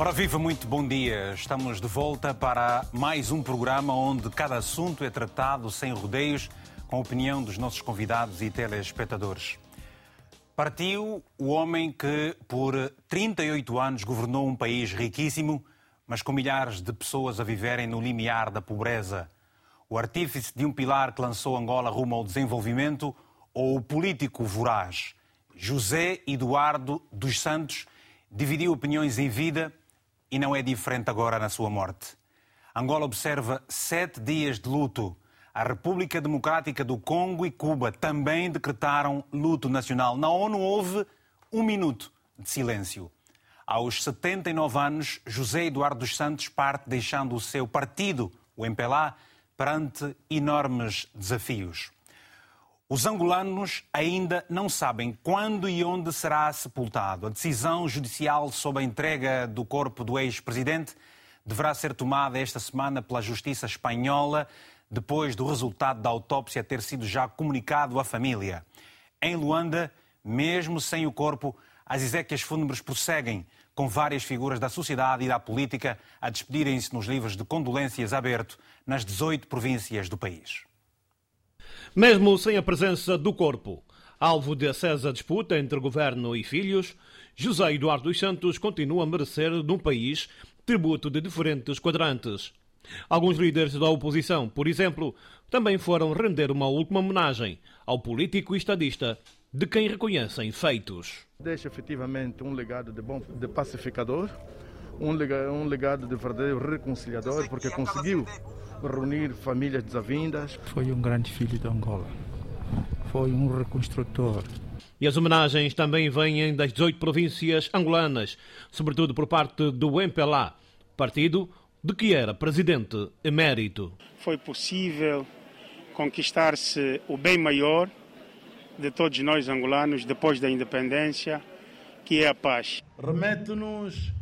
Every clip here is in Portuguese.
Ora, viva, muito bom dia. Estamos de volta para mais um programa onde cada assunto é tratado sem rodeios, com a opinião dos nossos convidados e telespectadores. Partiu o homem que, por 38 anos, governou um país riquíssimo, mas com milhares de pessoas a viverem no limiar da pobreza. O artífice de um pilar que lançou Angola rumo ao desenvolvimento ou o político voraz? José Eduardo dos Santos dividiu opiniões em vida e não é diferente agora na sua morte. Angola observa sete dias de luto. A República Democrática do Congo e Cuba também decretaram luto nacional. Na ONU houve um minuto de silêncio. Aos 79 anos, José Eduardo dos Santos parte deixando o seu partido, o MPLA, perante enormes desafios. Os angolanos ainda não sabem quando e onde será sepultado. A decisão judicial sobre a entrega do corpo do ex-presidente deverá ser tomada esta semana pela Justiça Espanhola, depois do resultado da autópsia ter sido já comunicado à família. Em Luanda, mesmo sem o corpo, as exéquias fúnebres prosseguem, com várias figuras da sociedade e da política a despedirem-se nos livros de condolências aberto nas 18 províncias do país. Mesmo sem a presença do corpo, alvo de acesa disputa entre governo e filhos, José Eduardo dos Santos continua a merecer num país tributo de diferentes quadrantes. Alguns líderes da oposição, por exemplo, também foram render uma última homenagem ao político e estadista de quem reconhecem feitos. Deixa efetivamente um legado de bom de pacificador, um legado, um legado de verdadeiro reconciliador, porque conseguiu reunir famílias desavindas. Foi um grande filho de Angola. Foi um reconstrutor. E as homenagens também vêm das 18 províncias angolanas, sobretudo por parte do MPLA, partido de que era presidente emérito. Foi possível conquistar-se o bem maior de todos nós angolanos depois da independência, que é a paz. Remete-nos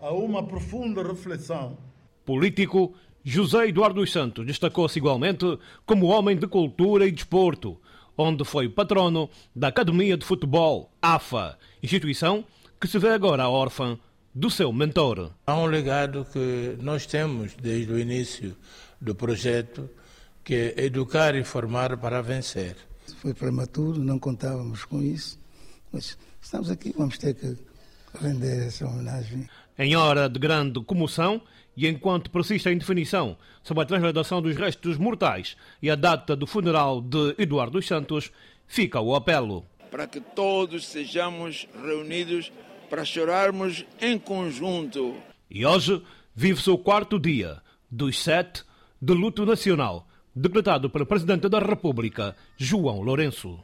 a uma profunda reflexão. Político José Eduardo dos Santos destacou-se igualmente como homem de cultura e desporto, onde foi patrono da Academia de Futebol, AFA, instituição que se vê agora órfã do seu mentor. Há um legado que nós temos desde o início do projeto, que é educar e formar para vencer. Foi prematuro, não contávamos com isso, mas estamos aqui, vamos ter que render essa homenagem. Em hora de grande comoção, e enquanto persiste a indefinição sobre a transladação dos restos mortais e a data do funeral de Eduardo dos Santos, fica o apelo. Para que todos sejamos reunidos para chorarmos em conjunto. E hoje vive-se o quarto dia dos sete de luto nacional, decretado pelo Presidente da República, João Lourenço.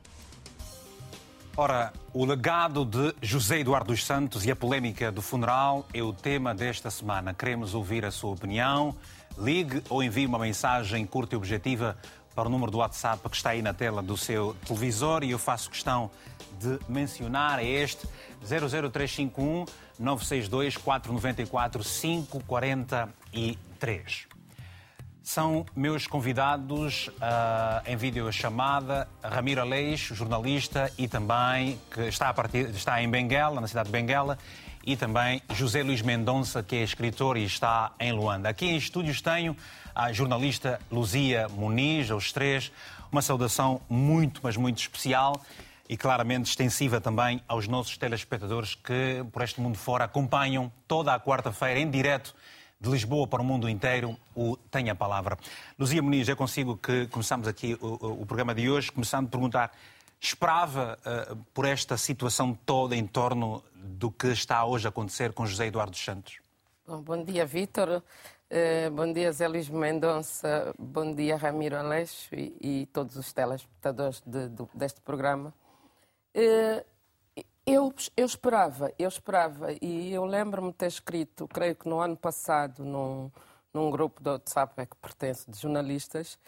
Ora, o legado de José Eduardo dos Santos e a polémica do funeral é o tema desta semana. Queremos ouvir a sua opinião. Ligue ou envie uma mensagem curta e objetiva para o número do WhatsApp que está aí na tela do seu televisor e eu faço questão de mencionar é este 00351 962 494 543. São meus convidados uh, em videochamada Ramiro Aleixo, jornalista e também que está, a partir, está em Benguela, na cidade de Benguela, e também José Luís Mendonça, que é escritor e está em Luanda. Aqui em estúdios tenho a jornalista Luzia Muniz, aos três, uma saudação muito, mas muito especial e claramente extensiva também aos nossos telespectadores que por este mundo fora acompanham toda a quarta-feira em direto de Lisboa para o mundo inteiro, o Tem a Palavra. Luzia Muniz, é consigo que começamos aqui o, o programa de hoje, começando a perguntar, esperava uh, por esta situação toda em torno do que está hoje a acontecer com José Eduardo Santos? Bom, bom dia, Vítor. Uh, bom dia, Zé Luís Mendonça. Bom dia, Ramiro Aleixo e, e todos os telespectadores de, de, deste programa. Uh, eu, eu esperava, eu esperava, e eu lembro-me ter escrito, creio que no ano passado, num, num grupo do WhatsApp que pertence de jornalistas,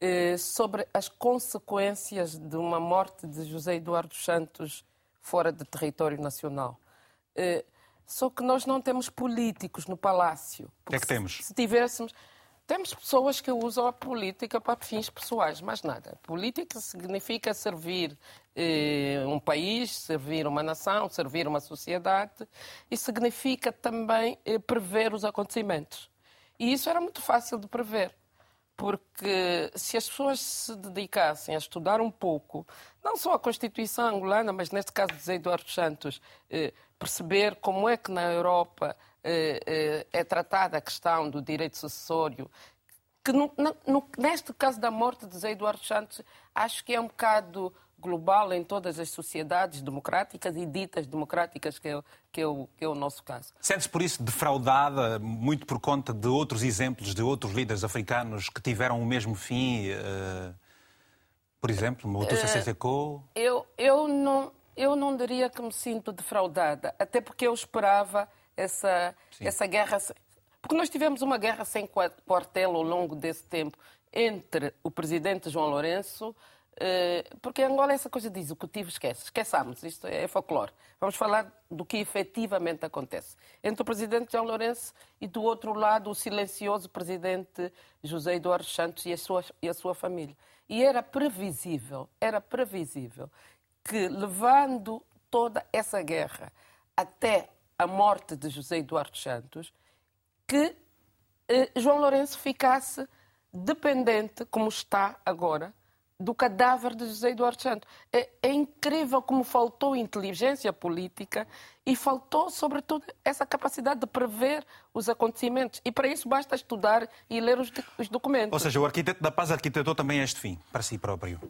eh, sobre as consequências de uma morte de José Eduardo Santos fora do território nacional. Eh, só que nós não temos políticos no palácio. O que é que temos? Se, se tivéssemos. Temos pessoas que usam a política para fins pessoais, mais nada. Política significa servir um país, servir uma nação, servir uma sociedade, e significa também eh, prever os acontecimentos. E isso era muito fácil de prever, porque se as pessoas se dedicassem a estudar um pouco, não só a Constituição angolana, mas neste caso de Eduardo Santos, eh, perceber como é que na Europa é tratada a questão do direito sucessório, que no, no, neste caso da morte de Zé Eduardo Santos, acho que é um bocado global em todas as sociedades democráticas e ditas democráticas, que é, que é, o, que é o nosso caso. Sente-se por isso defraudada, muito por conta de outros exemplos de outros líderes africanos que tiveram o mesmo fim? Uh, por exemplo, Mobutu Sese Seko? Uh, eu, eu, não, eu não diria que me sinto defraudada, até porque eu esperava essa, essa guerra. Porque nós tivemos uma guerra sem quartel ao longo desse tempo entre o presidente João Lourenço eh, porque Angola é essa coisa de executivo, esquece, esqueçamos, isto é folclore. Vamos falar do que efetivamente acontece. Entre o presidente João Lourenço e do outro lado o silencioso presidente José Eduardo Santos e a sua, e a sua família. E era previsível, era previsível que levando toda essa guerra até a morte de José Eduardo Santos, que eh, João Lourenço ficasse dependente, como está agora, do cadáver de José Eduardo Santos. É, é, incrível como faltou inteligência política e faltou, sobretudo, essa capacidade de prever os acontecimentos. E para isso basta estudar e ler os, os documentos. Ou seja, o arquiteto da paz arquitetou também este fim, para si próprio.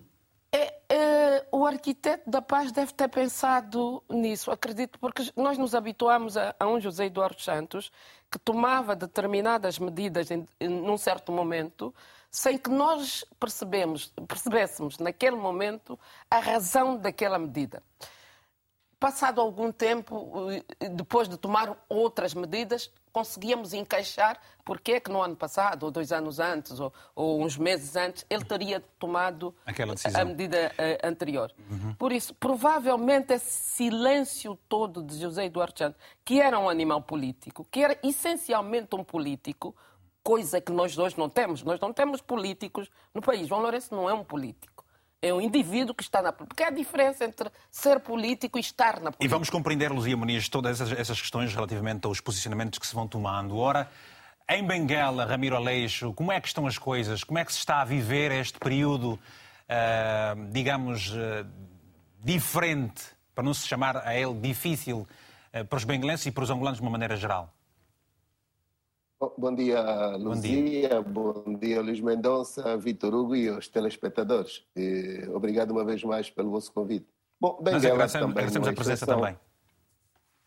É, é, o arquiteto da paz deve ter pensado nisso, acredito, porque nós nos habituamos a, a um José Eduardo Santos que tomava determinadas medidas em, em, num certo momento sem que nós percebemos, percebêssemos naquele momento a razão daquela medida. Passado algum tempo, eh, depois de tomar outras medidas, conseguíamos encaixar porque é que no ano passado, ou dois anos antes, ou, ou uns meses antes, ele teria tomado a medida uh, anterior. Uhum. Por isso, provavelmente esse silêncio todo de José Eduardo Santos, que era um animal político, que era essencialmente um político, coisa que nós hoje não temos. Nós não temos políticos no país. João Lourenço não é um político. É um indivíduo que está na política. Porque há a diferença entre ser político e estar na política. E vamos compreender, Luzia Muniz, todas essas, essas questões relativamente aos posicionamentos que se vão tomando. Ora, em Benguela, Ramiro Aleixo, como é que estão as coisas? Como é que se está a viver este período, uh, digamos, uh, diferente, para não se chamar a ele difícil, uh, para os benguelenses e para os angolanos de uma maneira geral? Bom dia, Luzia. Bom dia, Bom dia Luís Mendonça, Vitor Hugo e os telespectadores. E obrigado uma vez mais pelo vosso convite. Bom, Benguela Nós também. Agradecemos a presença exceção. também.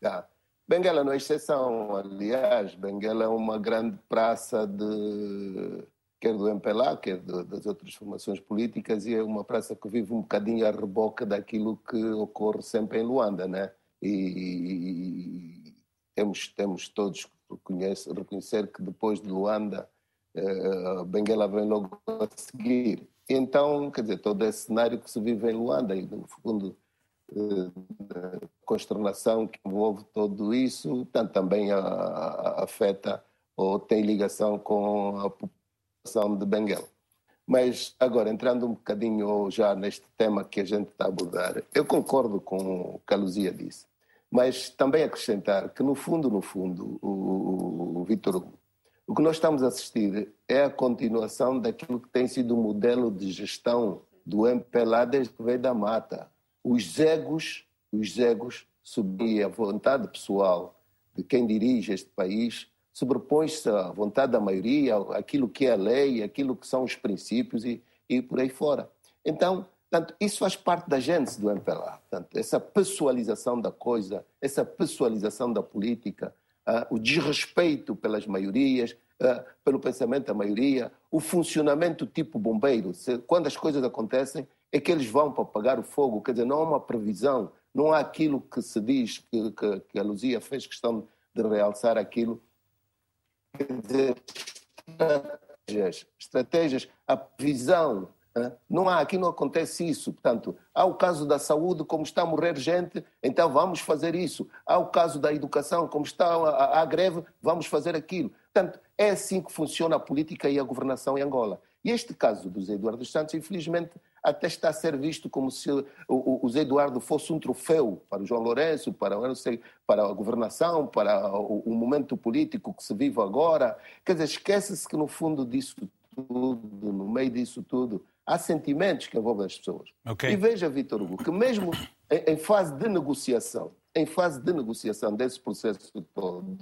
Ah, Benguela não é exceção, aliás. Benguela é uma grande praça de quer do MPLA, quer de, das outras formações políticas, e é uma praça que vive um bocadinho a reboca daquilo que ocorre sempre em Luanda, né? E, e, e temos, temos todos reconhece, reconhecer que depois de Luanda, uh, Benguela vem logo a seguir. Então, quer dizer, todo esse cenário que se vive em Luanda e, no fundo, uh, a consternação que envolve tudo isso, tanto também afeta ou tem ligação com a população de Benguela. Mas agora, entrando um bocadinho já neste tema que a gente está a abordar, eu concordo com o que a Luzia disse. Mas também acrescentar que, no fundo, no fundo, o, o Vitor Hugo, o que nós estamos a assistir é a continuação daquilo que tem sido o modelo de gestão do MPLA desde que veio da mata. Os egos, os egos subir a vontade pessoal de quem dirige este país sobrepõe-se à vontade da maioria, aquilo que é a lei, aquilo que são os princípios e, e por aí fora. Então, Portanto, isso faz parte da gênese do MPLA. Portanto, essa pessoalização da coisa, essa pessoalização da política, uh, o desrespeito pelas maiorias, uh, pelo pensamento da maioria, o funcionamento tipo bombeiro. Se, quando as coisas acontecem, é que eles vão para apagar o fogo. Quer dizer, não há uma previsão, não há aquilo que se diz, que, que, que a Luzia fez questão de realçar aquilo. Quer dizer, estratégias, estratégias, a visão não há, aqui não acontece isso. Portanto, há o caso da saúde, como está a morrer gente, então vamos fazer isso. Há o caso da educação, como está a, a, a greve, vamos fazer aquilo. Portanto, é assim que funciona a política e a governação em Angola. E este caso do Zé Eduardo Santos, infelizmente, até está a ser visto como se o, o Zé Eduardo fosse um troféu para o João Lourenço, para, sei, para a governação, para o, o, momento político que se vive agora. Quer dizer, esquece-se que no fundo disso tudo, no meio disso tudo, há sentimentos que envolvem as pessoas. Okay. E veja, Vitor Hugo, que mesmo em, em fase de negociação, em fase de negociação desse processo todo,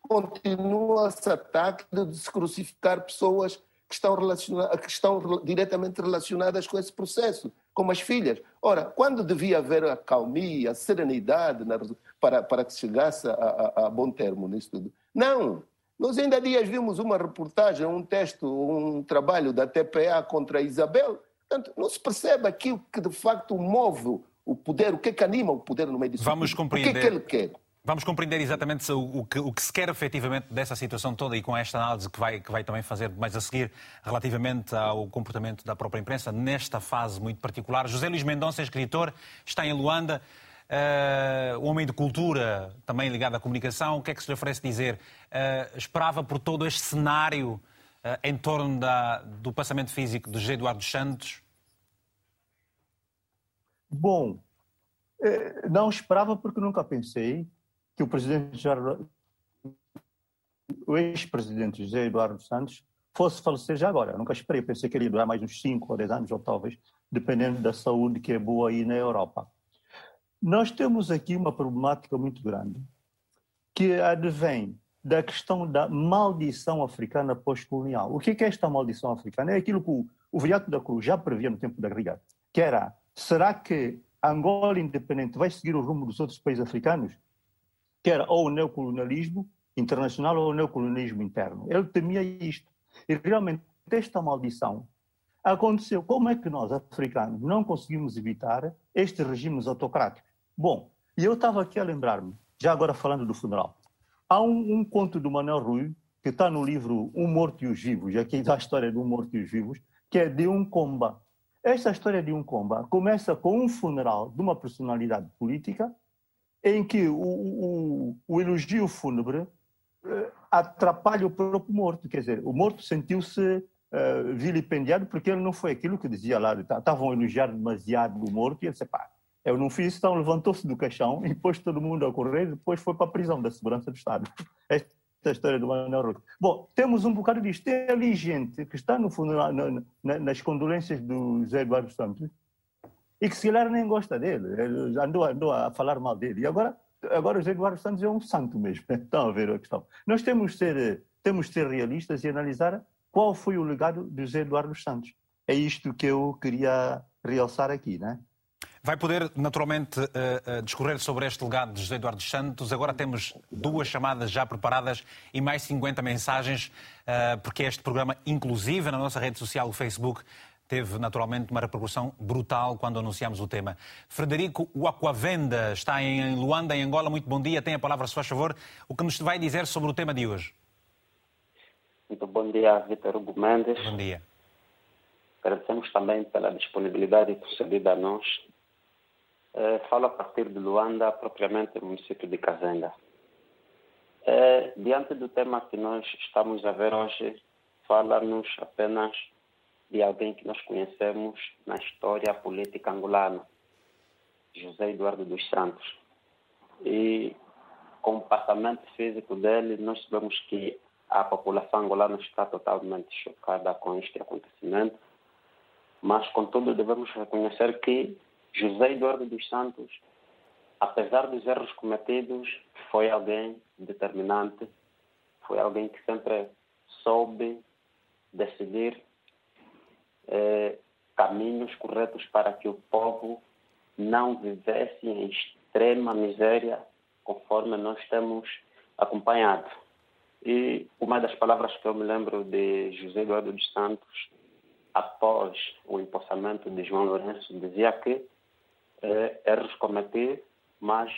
continua esse ataque de se crucificar pessoas que estão, que estão diretamente relacionadas com esse processo, como as filhas. Ora, quando devia haver a calmia, a serenidade na, para, para que se chegasse a, a, a, bom termo nisso tudo? Não! Nós ainda dias vimos uma reportagem, um texto, um trabalho da TPA contra a Isabel. Portanto, não se percebe aquilo que de facto move o poder, o que é que anima o poder no meio disso. Vamos compreender. O que é que ele quer? Vamos compreender exatamente o, que, o que se quer efetivamente dessa situação toda e com esta análise que vai, que vai também fazer mais a seguir relativamente ao comportamento da própria imprensa nesta fase muito particular. José Luís Mendonça, escritor, está em Luanda, uh, homem de cultura, também ligado à comunicação. O que é que se lhe oferece dizer? Uh, esperava por todo este cenário uh, em torno da, do passamento físico de José Eduardo Santos? Bom, não esperava porque nunca pensei que o presidente o ex-presidente José Eduardo Santos fosse falecer já agora. Eu nunca esperei, pensei que ele ia durar mais uns 5 ou 10 anos, ou talvez, dependendo da saúde que é boa aí na Europa. Nós temos aqui uma problemática muito grande, que advém da questão da maldição africana pós-colonial. O que é esta maldição africana? É aquilo que o, o Viriato da Cruz já previa no tempo da Guerra, que era, será que Angola independente vai seguir o rumo dos outros países africanos? que era ou o neocolonialismo internacional ou o neocolonialismo interno. Ele temia isto. E realmente esta maldição aconteceu. Como é que nós, africanos, não conseguimos evitar estes regimes autocráticos? Bom, e eu estava aqui a lembrar-me, já agora falando do funeral, há um, um conto do Manuel Rui, que está no livro Um Morto e os Vivos, aqui dá a história do Um Morto e os Vivos, que é de um comba. Esta história de um comba começa com um funeral de uma personalidade política em que o, o, o elogio fúnebre uh, atrapalha o próprio morto. Quer dizer, o morto sentiu-se uh, vilipendiado porque ele não foi aquilo que dizia lá. Estavam a elogiar demasiado o morto e ele disse, pá, eu não fiz, então levantou-se do caixão e pôs todo mundo a correr e depois foi para a prisão da segurança do Estado. Esta é a história do Manuel Roque. Bom, temos um bocado disto. Tem ali gente que está no funeral, na, na, nas condolências do José Eduardo Santos e que se calhar nem gosta dele, ele andou, andou a falar mal dele. E agora, agora o José Eduardo Santos é um santo mesmo. Estão a ver a questão. Nós temos de ser, temos ser realistas e analisar qual foi o legado de José Eduardo Santos. É isto que eu queria realçar aqui, né? Vai poder, naturalmente, uh, uh, discorrer sobre este legado de José Eduardo Santos. Agora temos duas chamadas já preparadas e mais 50 mensagens, uh, porque este programa, inclusive na nossa rede social, o Facebook, teve naturalmente uma repercussão brutal quando anunciamos o tema. Frederico Aquavenda está em Luanda, em Angola. Muito bom dia. Tem a palavra, se faz favor. O que nos vai dizer sobre o tema de hoje? Muito bom dia, Vitor Hugo Mendes. Bom dia. Agradecemos também pela disponibilidade concedida a nós. É, falo a partir de Luanda, propriamente no município de Cazenga. É, diante do tema que nós estamos a ver hoje, fala-nos apenas de alguém que nós conhecemos na história política angolana, José Eduardo dos Santos. E com o passamento físico dele, nós sabemos que a população angolana está totalmente chocada com este acontecimento, mas, contudo, devemos reconhecer que José Eduardo dos Santos, apesar dos erros cometidos, foi alguém determinante, foi alguém que sempre soube decidir eh, caminhos corretos para que o povo não vivesse em extrema miséria, conforme nós temos acompanhado. E uma das palavras que eu me lembro de José Eduardo dos Santos, após o empossamento de João Lourenço, dizia que eh, erros cometi, mas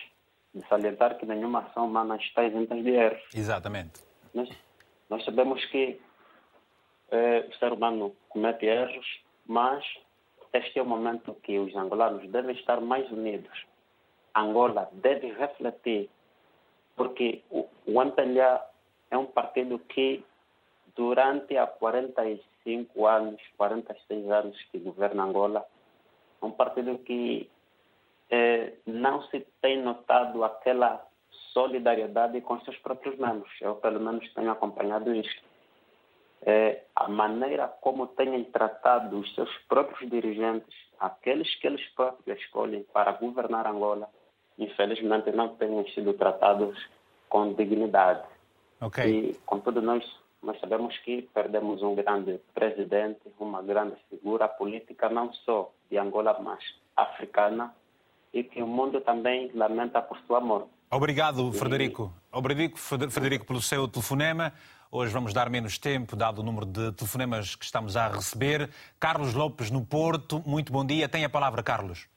de salientar que nenhuma ação humana está isenta de erros. Exatamente. Nós, nós sabemos que é, o ser humano comete erros, mas este é o momento que os angolanos devem estar mais unidos. Angola deve refletir, porque o, o é um partido que, durante há 45 anos, 46 anos que governa Angola, é um partido que eh, não se tem notado aquela solidariedade com seus próprios membros. Eu, pelo menos, tenho acompanhado isto. É, a maneira como têm tratado os seus próprios dirigentes, aqueles que eles próprios escolhem para governar Angola, infelizmente não têm sido tratados com dignidade. Okay. E, contudo, nós, nós sabemos que perdemos um grande presidente, uma grande figura política, não só de Angola, mas africana, e que o mundo também lamenta por sua morte. Obrigado, Frederico. Obrigado, Frederico, pelo seu telefonema. Hoje vamos dar menos tempo, dado o número de telefonemas que estamos a receber. Carlos Lopes, no Porto. Muito bom dia. Tem a palavra, Carlos.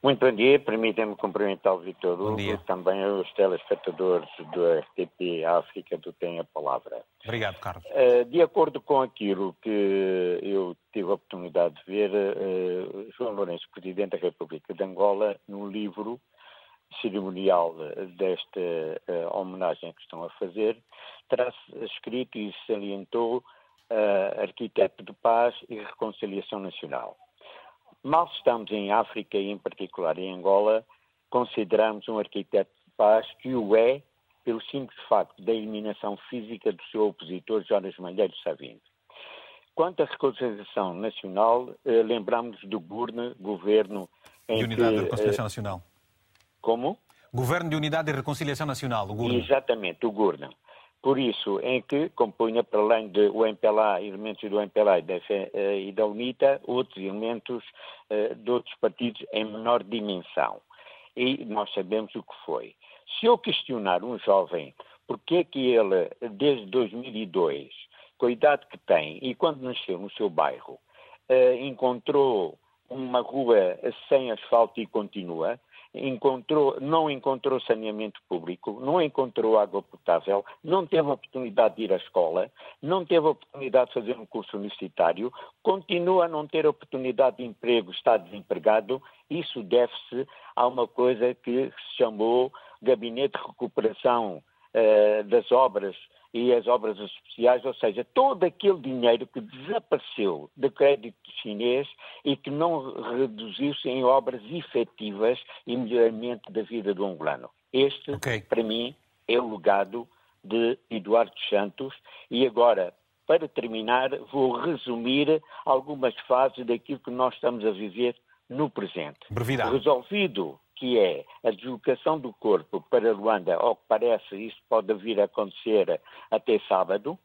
Muito bom dia. Permitem-me cumprimentar o Vitor Hugo e também os telespectadores do RTP África do Tem a Palavra. Obrigado, Carlos. Eh, de acordo com aquilo que eu tive a oportunidade de ver, eh, João Lourenço, Presidente da República de Angola, no livro cerimonial desta uh, homenagem que estão a fazer, terá escrito e salientou arquiteto de paz e reconciliação nacional. Mal estamos em África e em particular em Angola, consideramos um arquiteto de paz que o é pelo simples facto da eliminação física do seu opositor Jonas Malheiro Savino. Quanto à reconciliação nacional, eh, lembramos do GURNE, Governo em de Unidade que, Reconciliação Nacional como? Governo de Unidade e Reconciliação Nacional, o GURNA. Exatamente, o GURNA. Por isso, em que compunha, para além do MPLA, elementos do MPLA e da, eh, e da UNITA, outros elementos uh, de outros partidos em menor dimensão. E nós sabemos o que foi. Se eu questionar um jovem porque é que ele, desde 2002, com a idade que tem e quando nasceu no seu bairro, uh, encontrou uma rua sem asfalto e continua, encontrou, não encontrou saneamento público, não encontrou água potável, não teve oportunidade de ir à escola, não teve oportunidade de fazer um curso universitário, continua a não ter oportunidade de emprego, está desempregado, isso deve-se a uma coisa que se chamou Gabinete de Recuperação uh, das Obras e as obras especiais, ou seja, todo aquele dinheiro que desapareceu do crédito chinês e que não reduziu-se em obras efetivas e melhoramento da vida do angolano. Este, okay. para mim, é o legado de Eduardo Santos e agora, para terminar, vou resumir algumas fases daquilo que nós estamos a viver no presente. Brevidade. Resolvido que é a deslocação do corpo para Luanda, ao que parece isso pode vir a acontecer até sábado,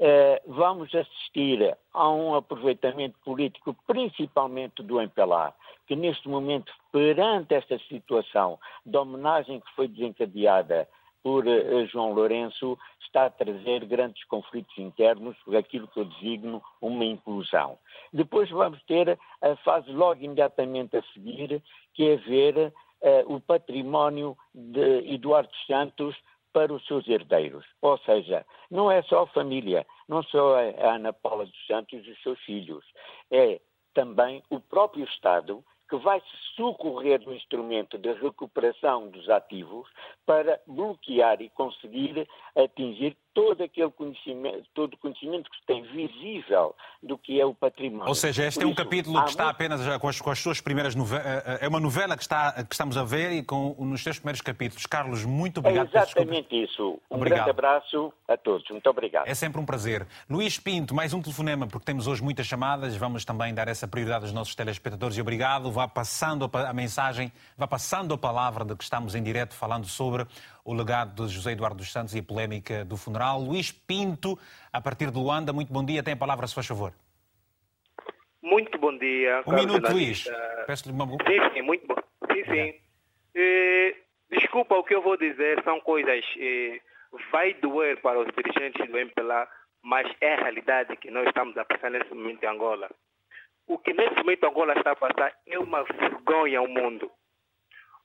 eh, vamos assistir a um aproveitamento político, principalmente do MPLA, que neste momento, perante esta situação da homenagem que foi desencadeada por uh, João Lourenço está a trazer grandes conflitos internos, aquilo que eu designo uma inclusão. Depois vamos ter a fase logo imediatamente a seguir, que é ver uh, o património de Eduardo Santos para os seus herdeiros. Ou seja, não é só a família, não só a Ana Paula dos Santos e os seus filhos, é também o próprio Estado que vai se socorrer do instrumento de recuperação dos ativos para bloquear e conseguir atingir todo aquele conhecimento, todo o conhecimento que se tem visível do que é o património. Ou seja, este Por é um isso, capítulo que está muito... apenas com as, com as suas primeiras novelas, eh, eh, é uma novela que, está, que estamos a ver e com nos seus primeiros capítulos. Carlos, muito obrigado. É exatamente isso. Um obrigado. grande abraço a todos. Muito obrigado. É sempre um prazer. Luís Pinto, mais um telefonema, porque temos hoje muitas chamadas. Vamos também dar essa prioridade aos nossos telespectadores e obrigado. Vá passando a mensagem, vá passando a palavra de que estamos em direto falando sobre o legado de José Eduardo dos Santos e a polémica do funeral. Luís Pinto, a partir de Luanda, muito bom dia. Tem a palavra, se faz favor. Muito bom dia. Um minuto, Luís. Peço-lhe uma... Sim, sim, muito bom. Sim, sim. Eh, desculpa, o que eu vou dizer são coisas... Eh, vai doer para os dirigentes do MPLA, mas é a realidade que nós estamos a passar nesse momento em Angola. O que nesse momento Angola está a passar é uma vergonha ao mundo.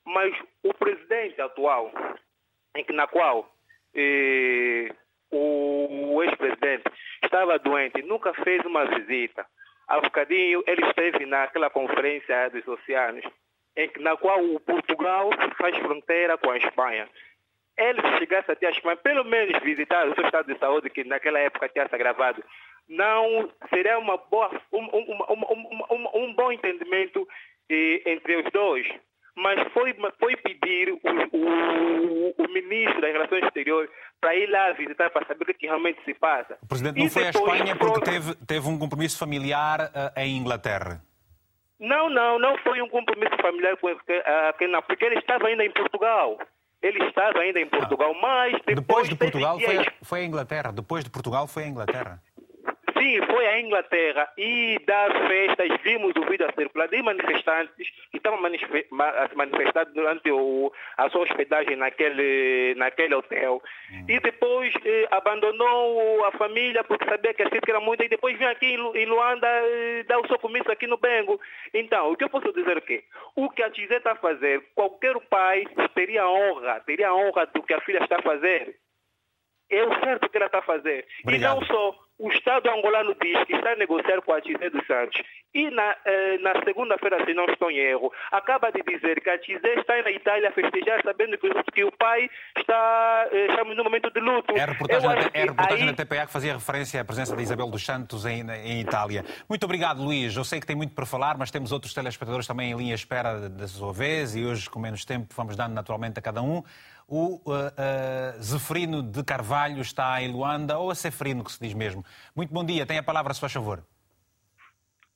Mas o presidente atual, em que, na qual eh, o ex-presidente estava doente, nunca fez uma visita. Há bocadinho ele esteve naquela conferência dos oceanos, em que, na qual o Portugal faz fronteira com a Espanha. ele se chegasse até a Espanha, pelo menos visitar o seu estado de saúde, que naquela época tinha se agravado, não seria uma boa, um, um, um, um bom entendimento eh, entre os dois. Mas foi, foi pedir o, o, o, ministro das Relações Exteriores para ir lá visitar para saber o que realmente se passa. O presidente não e foi à Espanha porque teve, teve um compromisso familiar uh, em Inglaterra. Não, não, não foi um compromisso familiar com uh, porque ele estava ainda em Portugal. Ele estava ainda em Portugal, ah. mas depois, depois de Portugal foi, foi a Inglaterra. Depois de Portugal foi a Inglaterra. Sim, foi à Inglaterra e das festas vimos o vídeo a circular de manifestantes que estavam a se manifestar durante o, a sua hospedagem naquele, naquele hotel. Hum. E depois eh, abandonou a família porque sabia que a Cícera era muito e depois vinha aqui em Luanda eh, dar o seu comício aqui no Bengo. Então, o que eu posso dizer é que o que a Tizé está a fazer, qualquer pai teria honra, teria honra do que a filha está a fazer. É o certo que ela está a fazer. Obrigado. E não só o Estado angolano diz que está a negociar com a Tizé dos Santos. E na, eh, na segunda-feira, se não estou em erro, acaba de dizer que a Tizé está na Itália a festejar, sabendo que, que o pai está, eh, estamos no momento de luto. É a reportagem, da, é a reportagem aí... da TPA que fazia referência à presença de Isabel dos Santos em, em, Itália. Muito obrigado, Luís. Eu sei que tem muito para falar, mas temos outros telespectadores também em linha à espera da sua vez e hoje, com menos tempo, vamos dando naturalmente a cada um. O uh, uh, Zeferino de Carvalho está em Luanda, ou a Seferino, que se diz mesmo. Muito bom dia, tem a palavra, se faz favor.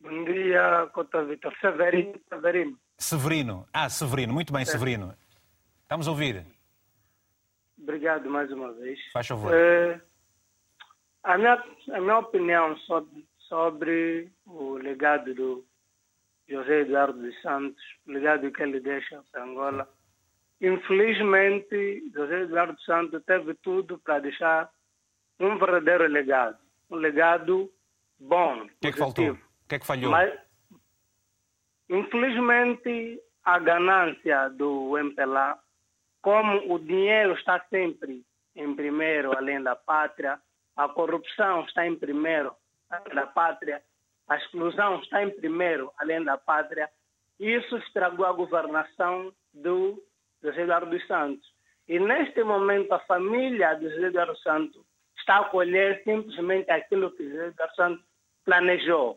Bom dia, Cota Vitor. Severino, Severino. Severino. Ah, Severino. Muito bem, é. Severino. Estamos a ouvir. Obrigado mais uma vez. Faz favor. Uh, a, minha, a minha opinião sobre, sobre o legado do José Eduardo dos Santos, o legado que ele deixa para Angola, Infelizmente, José Eduardo Santos teve tudo para deixar um verdadeiro legado. Um legado bom. O que é que faltou? O que é que falhou? Mas, infelizmente, a ganância do MPLA, como o dinheiro está sempre em primeiro, além da pátria, a corrupção está em primeiro, além da pátria, a exclusão está em primeiro, além da pátria, isso estragou a governação do José Eduardo dos Santos. E neste momento a família de José Eduardo Santos está a colher simplesmente aquilo que José Eduardo Santos planejou.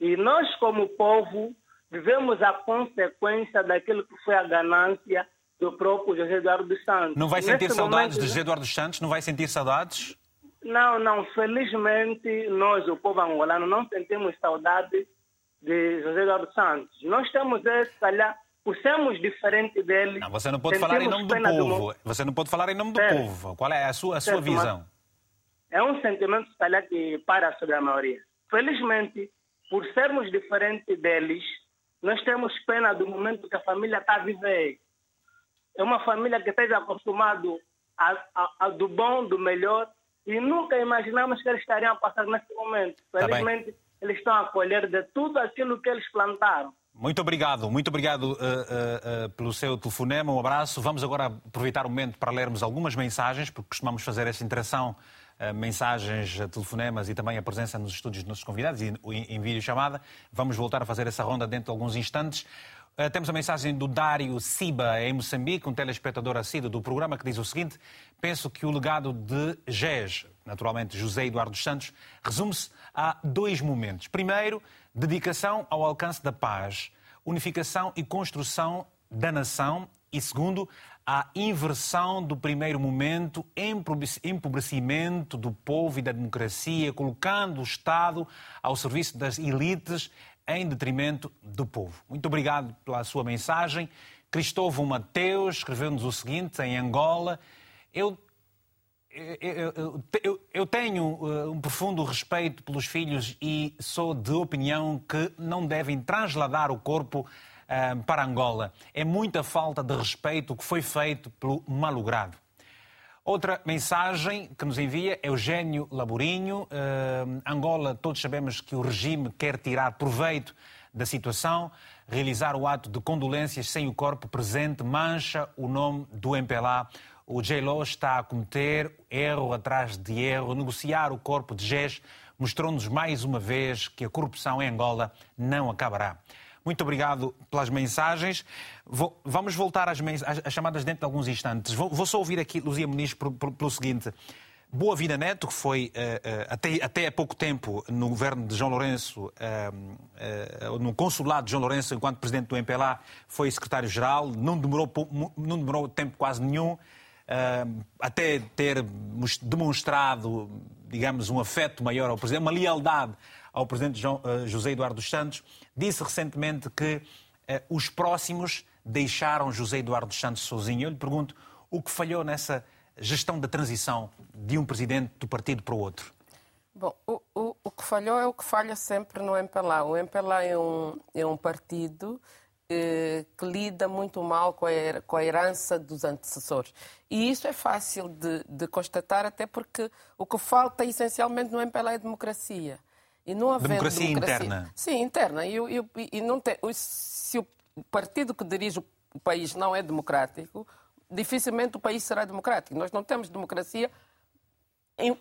E nós, como povo, vivemos a consequência daquilo que foi a ganância do próprio José Eduardo dos Santos. Não vai sentir saudades momento, de José Eduardo dos Santos? Não vai sentir saudades? Não, não. Felizmente, nós, o povo angolano, não sentimos saudade de José Eduardo Santos. Nós temos, se calhar, por sermos diferentes deles. Não, você não pode falar em nome do povo. Do... Você não pode falar em nome do certo. povo. Qual é a sua, a sua visão? É um sentimento, se que para sobre a maioria. Felizmente, por sermos diferentes deles, nós temos pena do momento que a família está a viver. É uma família que esteja acostumado a, a, a, do bom, do melhor, e nunca imaginamos que eles estariam a passar nesse momento. Tá Felizmente, tá eles estão a colher de tudo aquilo que eles plantaram. Muito obrigado, muito obrigado uh, uh, uh, pelo seu telefonema, um abraço. Vamos agora aproveitar o momento para lermos algumas mensagens, porque costumamos fazer essa interação, mensagens, telefonemas e também a presença nos estúdios dos nossos convidados e em vídeo chamada. Vamos voltar a fazer essa ronda dentro de alguns instantes. Temos a mensagem do Dário Siba, em Moçambique, um telespectador assíduo do programa, que diz o seguinte: Penso que o legado de GES, naturalmente José Eduardo Santos, resume-se a dois momentos. Primeiro, dedicação ao alcance da paz, unificação e construção da nação. E segundo, a inversão do primeiro momento, empobrecimento do povo e da democracia, colocando o Estado ao serviço das elites em detrimento do povo. Muito obrigado pela sua mensagem. Cristóvão Mateus escreveu-nos o seguinte, em Angola. Eu eu, eu, eu, tenho uh, um profundo respeito pelos filhos e sou de opinião que não devem trasladar o corpo uh, para Angola. É muita falta de respeito que foi feito pelo malogrado. Outra mensagem que nos envia é Eugênio Laborinho. Uh, Angola, todos sabemos que o regime quer tirar proveito da situação. Realizar o ato de condolências sem o corpo presente mancha o nome do MPLA o J-Lo está a cometer erro atrás de erro. Negociar o corpo de GES mostrou-nos mais uma vez que a corrupção em Angola não acabará. Muito obrigado pelas mensagens. Vou, vamos voltar às, às, chamadas dentro de alguns instantes. Vou, vou só ouvir aqui Luzia Muniz pelo seguinte. Boa Vida Neto, que foi uh, uh, até, até há pouco tempo no governo de João Lourenço, uh, no consulado de João Lourenço, enquanto presidente do MPLA, foi secretário-geral, não demorou, não demorou tempo quase nenhum, até ter demonstrado, digamos, um afeto maior ao presidente, uma lealdade ao presidente João, José Eduardo dos Santos, disse recentemente que os próximos deixaram José Eduardo dos Santos sozinho. Eu lhe pergunto o que falhou nessa gestão da transição de um presidente do partido para o outro? Bom, o, o, o que falhou é o que falha sempre no MPLA. O MPLA é um, é um partido que lida muito mal com a, com a herança dos antecessores. E isso é fácil de, de, constatar, até porque o que falta essencialmente no MPLA é democracia. E não democracia, democracia interna? Sim, interna. E, e, e não tem, se o partido que dirige o país não é democrático, dificilmente o país será democrático. Nós não temos democracia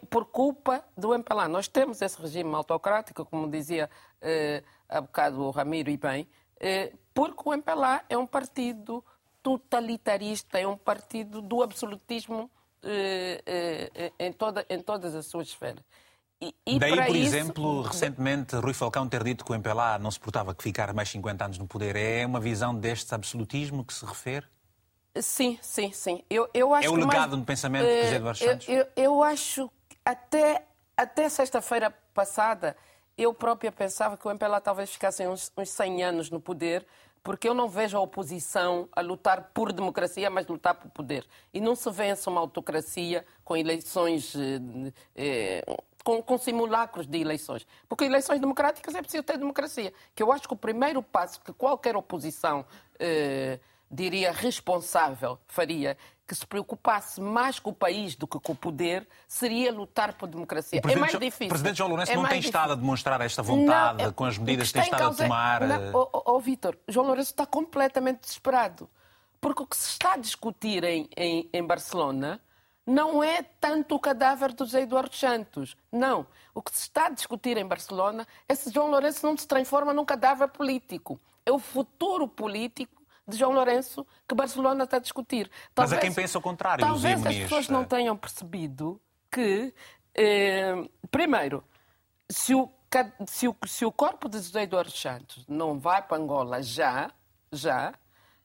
por culpa do MPLA. Nós temos esse regime autocrático, como dizia eh, há bocado o Ramiro e bem, porque o MPLA é um partido totalitarista, é um partido do absolutismo eh, eh, em, toda, em todas as suas esferas. E, e Daí, por isso... exemplo, recentemente Rui Falcão ter dito que o MPLA não se portava que ficar mais 50 anos no poder. É uma visão deste absolutismo que se refere? Sim, sim, sim. Eu, eu acho é o legado mais, no pensamento de José Eduardo Santos? Eu, eu, eu acho até, até sexta-feira passada eu própria pensava que o MPLA talvez ficasse uns, uns 100 anos no poder, porque eu não vejo a oposição a lutar por democracia, mas lutar por poder. E não se vence uma autocracia com eleições, eh, eh, com, com, simulacros de eleições. Porque eleições democráticas é preciso ter democracia. Que eu acho que o primeiro passo que qualquer oposição. Eh, diria, responsável faria, que se preocupasse mais com o país do que com o poder, seria lutar por democracia. É mais difícil. O Presidente João Lourenço é não tem difícil. estado a demonstrar esta vontade não, com as medidas que tem estado a tomar. Não, oh, oh, Vítor, João Lourenço está completamente desesperado. Porque o que se está a discutir em, em, em Barcelona não é tanto o cadáver do José Eduardo Santos. Não. O que se está a discutir em Barcelona é se João Lourenço não se transforma num cadáver político. É o futuro político de João Lourenço que Barcelona está a discutir. Talvez, Mas há quem pensa o contrário. Talvez as pessoas não tenham percebido que, eh, primeiro, se o, se, o, se o corpo de José Eduardo Santos não vai para Angola já, já,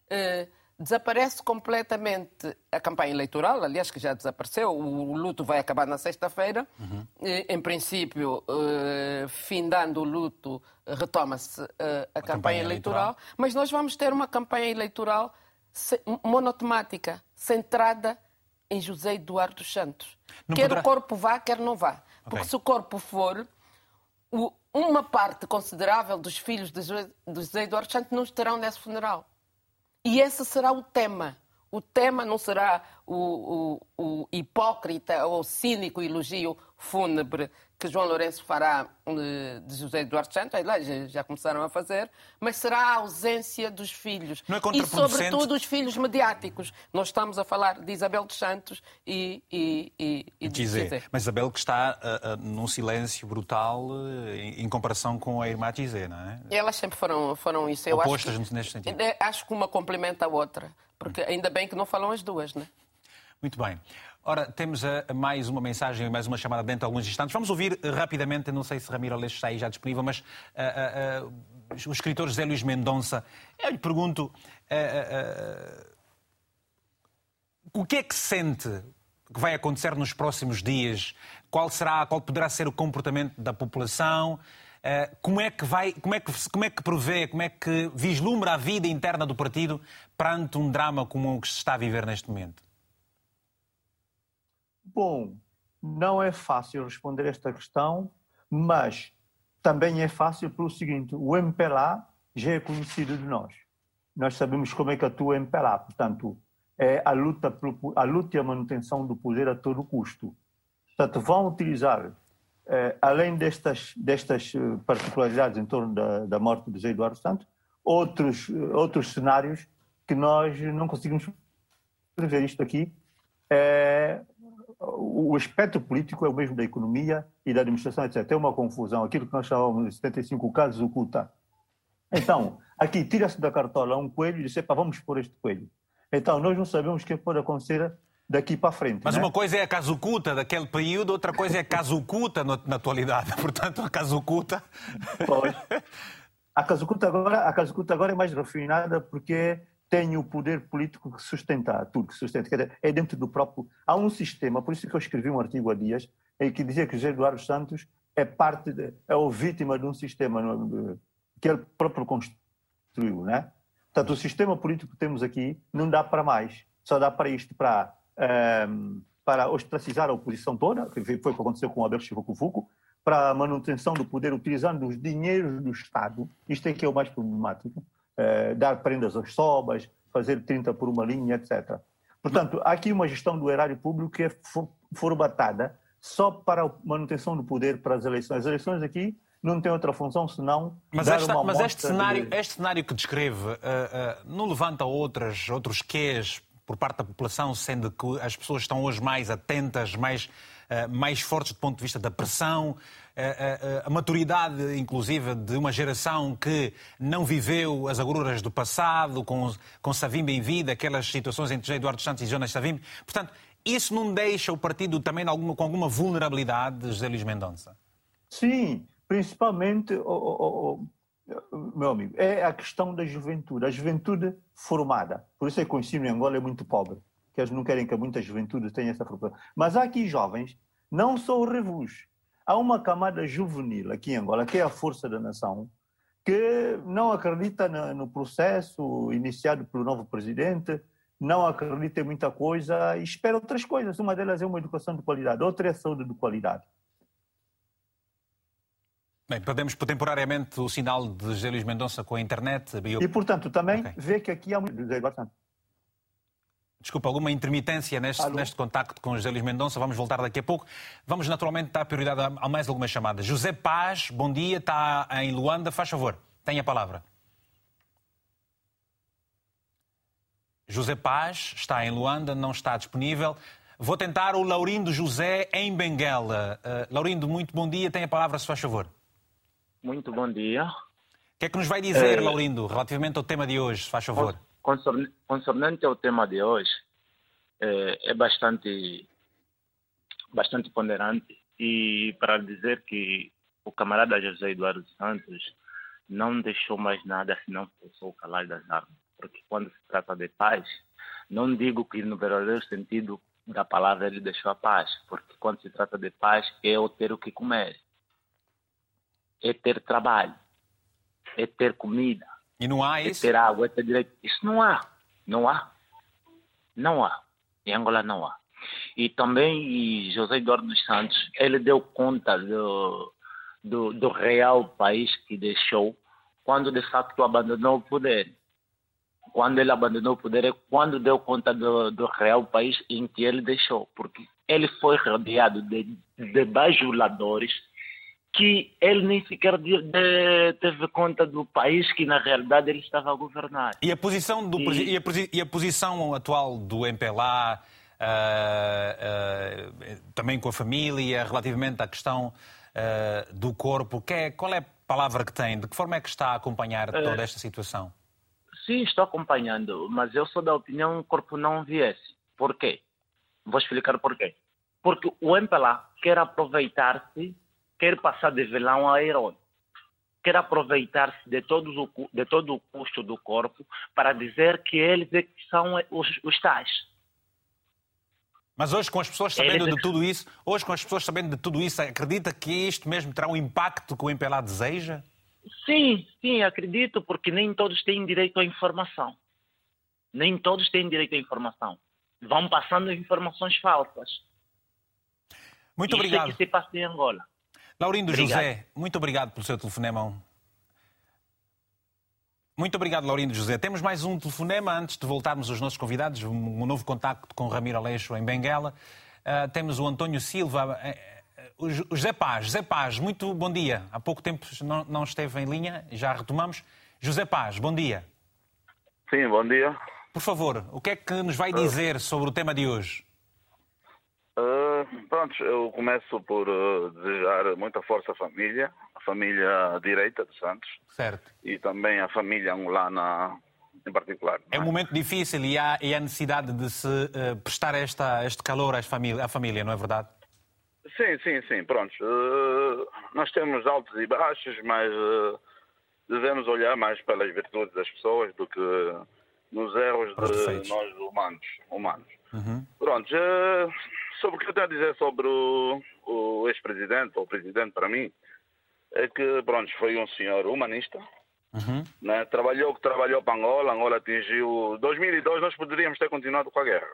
eh, desaparece completamente a campanha eleitoral, aliás, que já desapareceu. O luto vai acabar na sexta-feira. Uhum. Em princípio, uh, findando o luto, retoma-se uh, a, a, campanha, campanha eleitoral. eleitoral. Mas nós vamos ter uma campanha eleitoral monotemática, centrada em José Eduardo Santos. Não quer poderá... o corpo vá, quer não vá. Okay. Porque se o corpo for, uma parte considerável dos filhos de José Eduardo Santos não estarão nesse funeral. E esse será o tema. O tema não será o, o, o hipócrita ou cínico elogio fúnebre que João Lourenço fará eh, de José Eduardo Santos, já, já começaram a fazer, mas será a ausência dos filhos. Não é e, sobretudo, os filhos mediáticos. Nós estamos a falar de Isabel dos Santos e, e, e, e de Gizé. Mas Isabel que está uh, uh, num silêncio brutal uh, em, em, comparação com a irmã Gizé, não é? Elas sempre foram, foram isso. Eu Opostas acho que, neste sentido. Acho que uma complementa a outra, porque ainda bem que não falam as duas, não é? Muito bem. Ora, temos uh, mais uma mensagem, mais uma chamada dentro de alguns instantes. Vamos ouvir uh, rapidamente, não sei se Ramiro Aleixo está aí já disponível, mas uh, o escritor José Luís Mendonça, eu lhe pergunto o que é que sente que vai acontecer nos próximos dias? Qual será, qual poderá ser o comportamento da população? como é que vai, como é que, como é que prevê, como é que vislumbra a vida interna do partido perante um drama como o que se está a viver neste momento? Bom, não é fácil responder esta questão, mas também é fácil pelo seguinte: o MPLA já é conhecido de nós. Nós sabemos como é que atua o MPLA, portanto, é a luta, a luta e a manutenção do poder a todo custo. Portanto, vão utilizar, eh, além destas, destas eh, particularidades em torno da, da morte de José Eduardo Santos, outros, outros cenários que nós não conseguimos prever. Isto aqui é o aspecto político é o mesmo da economia e da administração, etc. Tem uma confusão. Aquilo que nós chamamos de 75 casos oculta. Então, aqui tira-se da cartola um coelho e diz, vamos pôr este coelho. Então, nós não sabemos o que pode acontecer daqui para frente. Mas né? uma coisa é a casucuta daquele período, outra coisa é a casucuta na, na atualidade. Portanto, a casucuta... Pois. A casucuta agora, a casucuta agora é mais refinada porque tem o poder político que sustenta tudo, que sustenta. Dizer, é dentro do próprio... Há um sistema, por isso que eu escrevi um artigo há dias, em que dizia que José Eduardo Santos é parte, de, é o vítima de um sistema que ele próprio construiu, né? Portanto, o sistema político que temos aqui não dá para mais. Só dá para isto, para, um, ehm, para ostracizar a oposição toda, que foi o que aconteceu com o Abel Chivucufuco, para a manutenção do poder utilizando os dinheiros do Estado. Isto é que é o mais problemático. Uh, dar prendas aos sobas, fazer 30 por uma linha, etc. Portanto, há aqui uma gestão do erário público que é formatada só para a manutenção do poder para as eleições. As eleições aqui não têm outra função senão mas dar esta, uma Mas este cenário, de... este cenário que descreve uh, uh, não levanta outras, outros quês por parte da população, sendo que as pessoas estão hoje mais atentas, mais, mais fortes do ponto de vista da pressão, a maturidade, inclusive, de uma geração que não viveu as agruras do passado, com, com Savimbi em vida, aquelas situações entre Eduardo Santos e Jonas Savimbi. Portanto, isso não deixa o partido também alguma, com alguma vulnerabilidade, José Luís Mendonça? Sim, principalmente, oh, oh, oh, meu amigo, é a questão da juventude, a juventude formada. Por isso é que o ensino em Angola é muito pobre, que eles não querem que muita juventude tenha essa formação. Mas há aqui jovens, não só o revus, há uma camada juvenil aqui em Angola, que é a força da nação, que não acredita no processo iniciado pelo novo presidente, não acredita em muita coisa e espera outras coisas. Uma delas é uma educação de qualidade, outra é a saúde de qualidade. Bem, perdemos temporariamente o sinal de José Luís Mendonça com a internet. Eu... E, portanto, também okay. vê que aqui há muito... Desculpa, alguma intermitência neste, neste contacto com José Luís Mendonça. Vamos voltar daqui a pouco. Vamos naturalmente dar prioridade a mais algumas chamadas. José Paz, bom dia, está em Luanda. Faz favor, tenha a palavra. José Paz está em Luanda, não está disponível. Vou tentar o Laurindo José em Benguela. Uh, Laurindo, muito bom dia. Tem a palavra, se faz favor. Muito bom dia. O que é que nos vai dizer, é... Laurindo, relativamente ao tema de hoje, se faz favor? Concernente ao tema de hoje, é, é bastante, bastante ponderante. E para dizer que o camarada José Eduardo Santos não deixou mais nada senão forçou o calar das armas porque quando se trata de paz, não digo que no verdadeiro sentido da palavra ele deixou a paz, porque quando se trata de paz é o ter o que comer, é ter trabalho, é ter comida. E não há isso? ter água, ter direito. Isso não há. Não há. Não há. Em Angola não há. E também José Eduardo dos Santos, ele deu conta do, do, do real país que deixou quando de facto abandonou o poder quando ele abandonou o poder é quando deu conta do, do real país em que ele deixou, porque ele foi rodeado de, de bajuladores que ele nem sequer de, de, teve conta do país que na realidade ele estava a governar. E a posição, do, e... E a, posição atual do MPLA, uh, uh, também com a família, relativamente à questão uh, do corpo, que é, qual é a palavra que tem? De que forma é que está a acompanhar toda esta situação? Sim, estou acompanhando, mas eu sou da opinião que o corpo não viesse. Por quê? Vou explicar por quê. Porque o MPLA quer aproveitar-se, quer passar de vilão a herói. Quer aproveitar-se de, de todo o custo do corpo para dizer que eles é que são os, os tais. Mas hoje, com as pessoas sabendo de tudo isso, hoje com as pessoas sabendo de tudo isso, acredita que isto mesmo terá um impacto que o MPLA deseja? Sim, sim, acredito, porque nem todos têm direito à informação. Nem todos têm direito à informação. Vão passando informações falsas. Muito Isso obrigado. É que se passa em Angola. Laurindo obrigado. José, muito obrigado pelo seu telefonema. Muito obrigado, Laurindo José. Temos mais um telefonema antes de voltarmos aos nossos convidados, um novo contacto com Ramiro Aleixo em Benguela. Uh, temos o António Silva. Uh, o José Paz. José Paz, muito bom dia. Há pouco tempo não, não esteve em linha, já retomamos. José Paz, bom dia. Sim, bom dia. Por favor, o que é que nos vai dizer sobre o tema de hoje? Uh, Uh, pronto, eu começo por uh, desejar muita força à família, a família direita de Santos. Certo. E também a família angolana em particular. É um momento difícil e há, e há necessidade de se uh, prestar esta, este calor às família, à família, não é verdade? Sim, sim, sim, pronto. nós temos altos e baixos, mas devemos olhar mais pelas virtudes das pessoas do que nos erros de nós humanos. humanos. Uhum. Pronto, já, sobre o que eu tenho a dizer sobre o, o ex-presidente, ou presidente para mim, é que, pronto, foi um senhor humanista, uhum. né? trabalhou que trabalhou para Angola, Angola atingiu... 2002 nós poderíamos ter continuado com a guerra.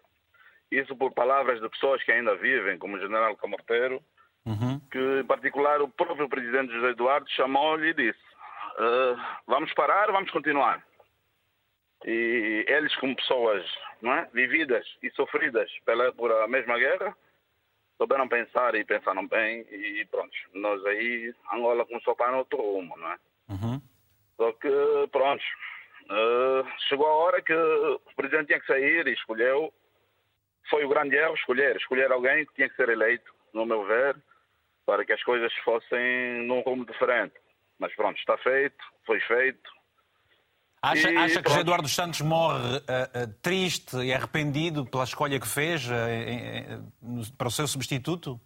Isso por palavras de pessoas que ainda vivem, como o general Camorteiro, uhum. que em particular o próprio presidente José Eduardo chamou-lhe e disse uh, vamos parar, vamos continuar. E eles, como pessoas não é? vividas e sofridas pela, por a mesma guerra, souberam pensar e pensaram bem e pronto. Nós aí, Angola começou para outro rumo, não é? Uhum. Só que, pronto, uh, chegou a hora que o presidente tinha que sair e escolheu. Foi o grande erro escolher, escolher alguém que tinha que ser eleito, no meu ver, para que as coisas fossem num rumo diferente. Mas pronto, está feito, foi feito, Acha, acha que José Eduardo Santos morre uh, uh, triste e arrependido pela escolha que fez uh, para o seu substituto?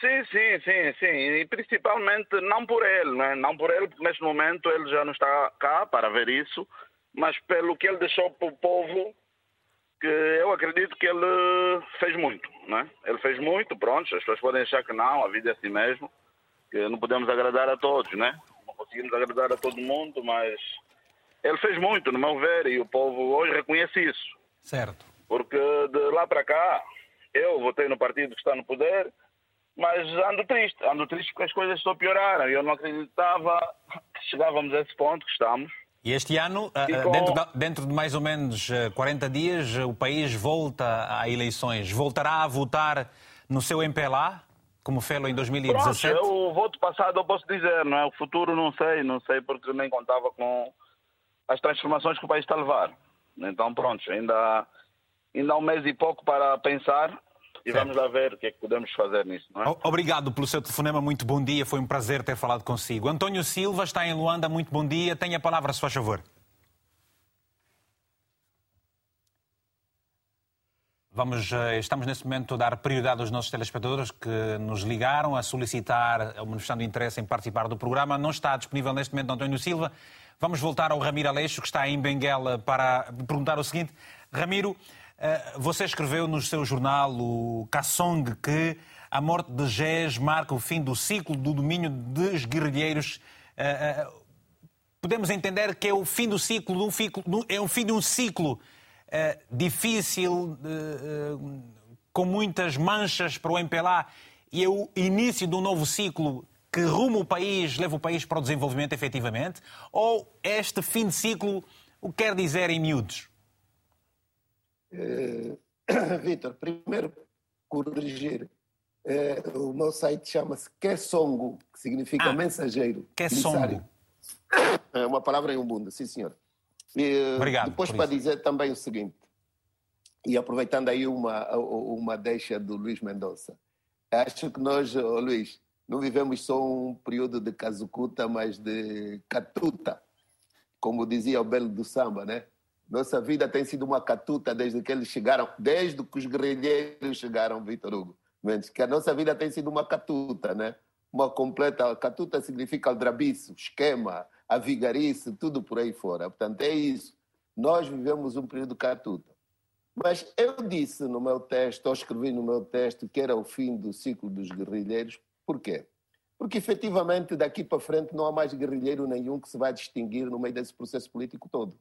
Sim, sim, sim, sim. E principalmente não por ele, né? não por ele, porque neste momento ele já não está cá para ver isso, mas pelo que ele deixou para o povo, que eu acredito que ele fez muito. Né? Ele fez muito, pronto, as pessoas podem achar que não, a vida é assim mesmo, que não podemos agradar a todos, né? Não conseguimos agradar a todo mundo, mas ele fez muito, no meu ver, e o povo hoje reconhece isso. Certo. Porque de lá para cá, eu votei no partido que está no poder, mas ando triste, ando triste porque as coisas só pioraram. Eu não acreditava que chegávamos a esse ponto que estamos. E este ano, e com... dentro, de, dentro, de, mais ou menos 40 dias, o país volta a eleições. Voltará a votar no seu MPLA, como fez em 2017? Pronto, o voto passado eu posso dizer, não é? O futuro não sei, não sei porque nem contava com as transformações que o país está a levar. Então, pronto, ainda, ainda há um mês e pouco para pensar e certo. vamos lá ver o que é que podemos fazer nisso. Não é? Obrigado pelo seu telefonema, muito bom dia, foi um prazer ter falado consigo. António Silva está em Luanda, muito bom dia, tenha a palavra, se faz favor. Vamos, eh, estamos neste momento a dar prioridade aos nossos telespectadores que nos ligaram a solicitar, manifestando interesse em participar do programa. Não está disponível neste momento António Silva. Vamos voltar ao Ramiro Aleixo, que está em Benguela, para perguntar o seguinte. Ramiro, eh, você escreveu no seu jornal, o Kassong, que a morte de Gés marca o fim do ciclo do domínio dos guerrilheiros. Eh, eh, podemos entender que é o fim do ciclo, é o fim de um ciclo difícil, com muitas manchas para o MPLA, e é o início de um novo ciclo que rumo o país leva o país para o desenvolvimento efetivamente? Ou este fim de ciclo o que quer dizer em miúdos? Uh, Vitor, primeiro corrigir. Uh, o meu site chama-se Kessongo, que significa ah, mensageiro. Kessongo. É uma palavra em um mundo, sim senhor. E, Obrigado. Depois para isso. dizer também o seguinte, e aproveitando aí uma, uma deixa do Luís Mendonça, acho que nós, oh, Luís, não vivemos só um período de casucuta, mas de catuta, como dizia o Belo do Samba, né? Nossa vida tem sido uma catuta desde que eles chegaram, desde que os guerrilheiros chegaram, Vitor Hugo. Mendes, que a nossa vida tem sido uma catuta, né? Uma completa. Catuta significa aldrabiço, esquema, a vigarice, tudo por aí fora. Portanto, é isso. Nós vivemos um período catuta. Mas eu disse no meu texto, ou escrevi no meu texto, que era o fim do ciclo dos guerrilheiros, por quê? Porque efetivamente daqui para frente não há mais guerrilheiro nenhum que se vai distinguir no meio desse processo político todo.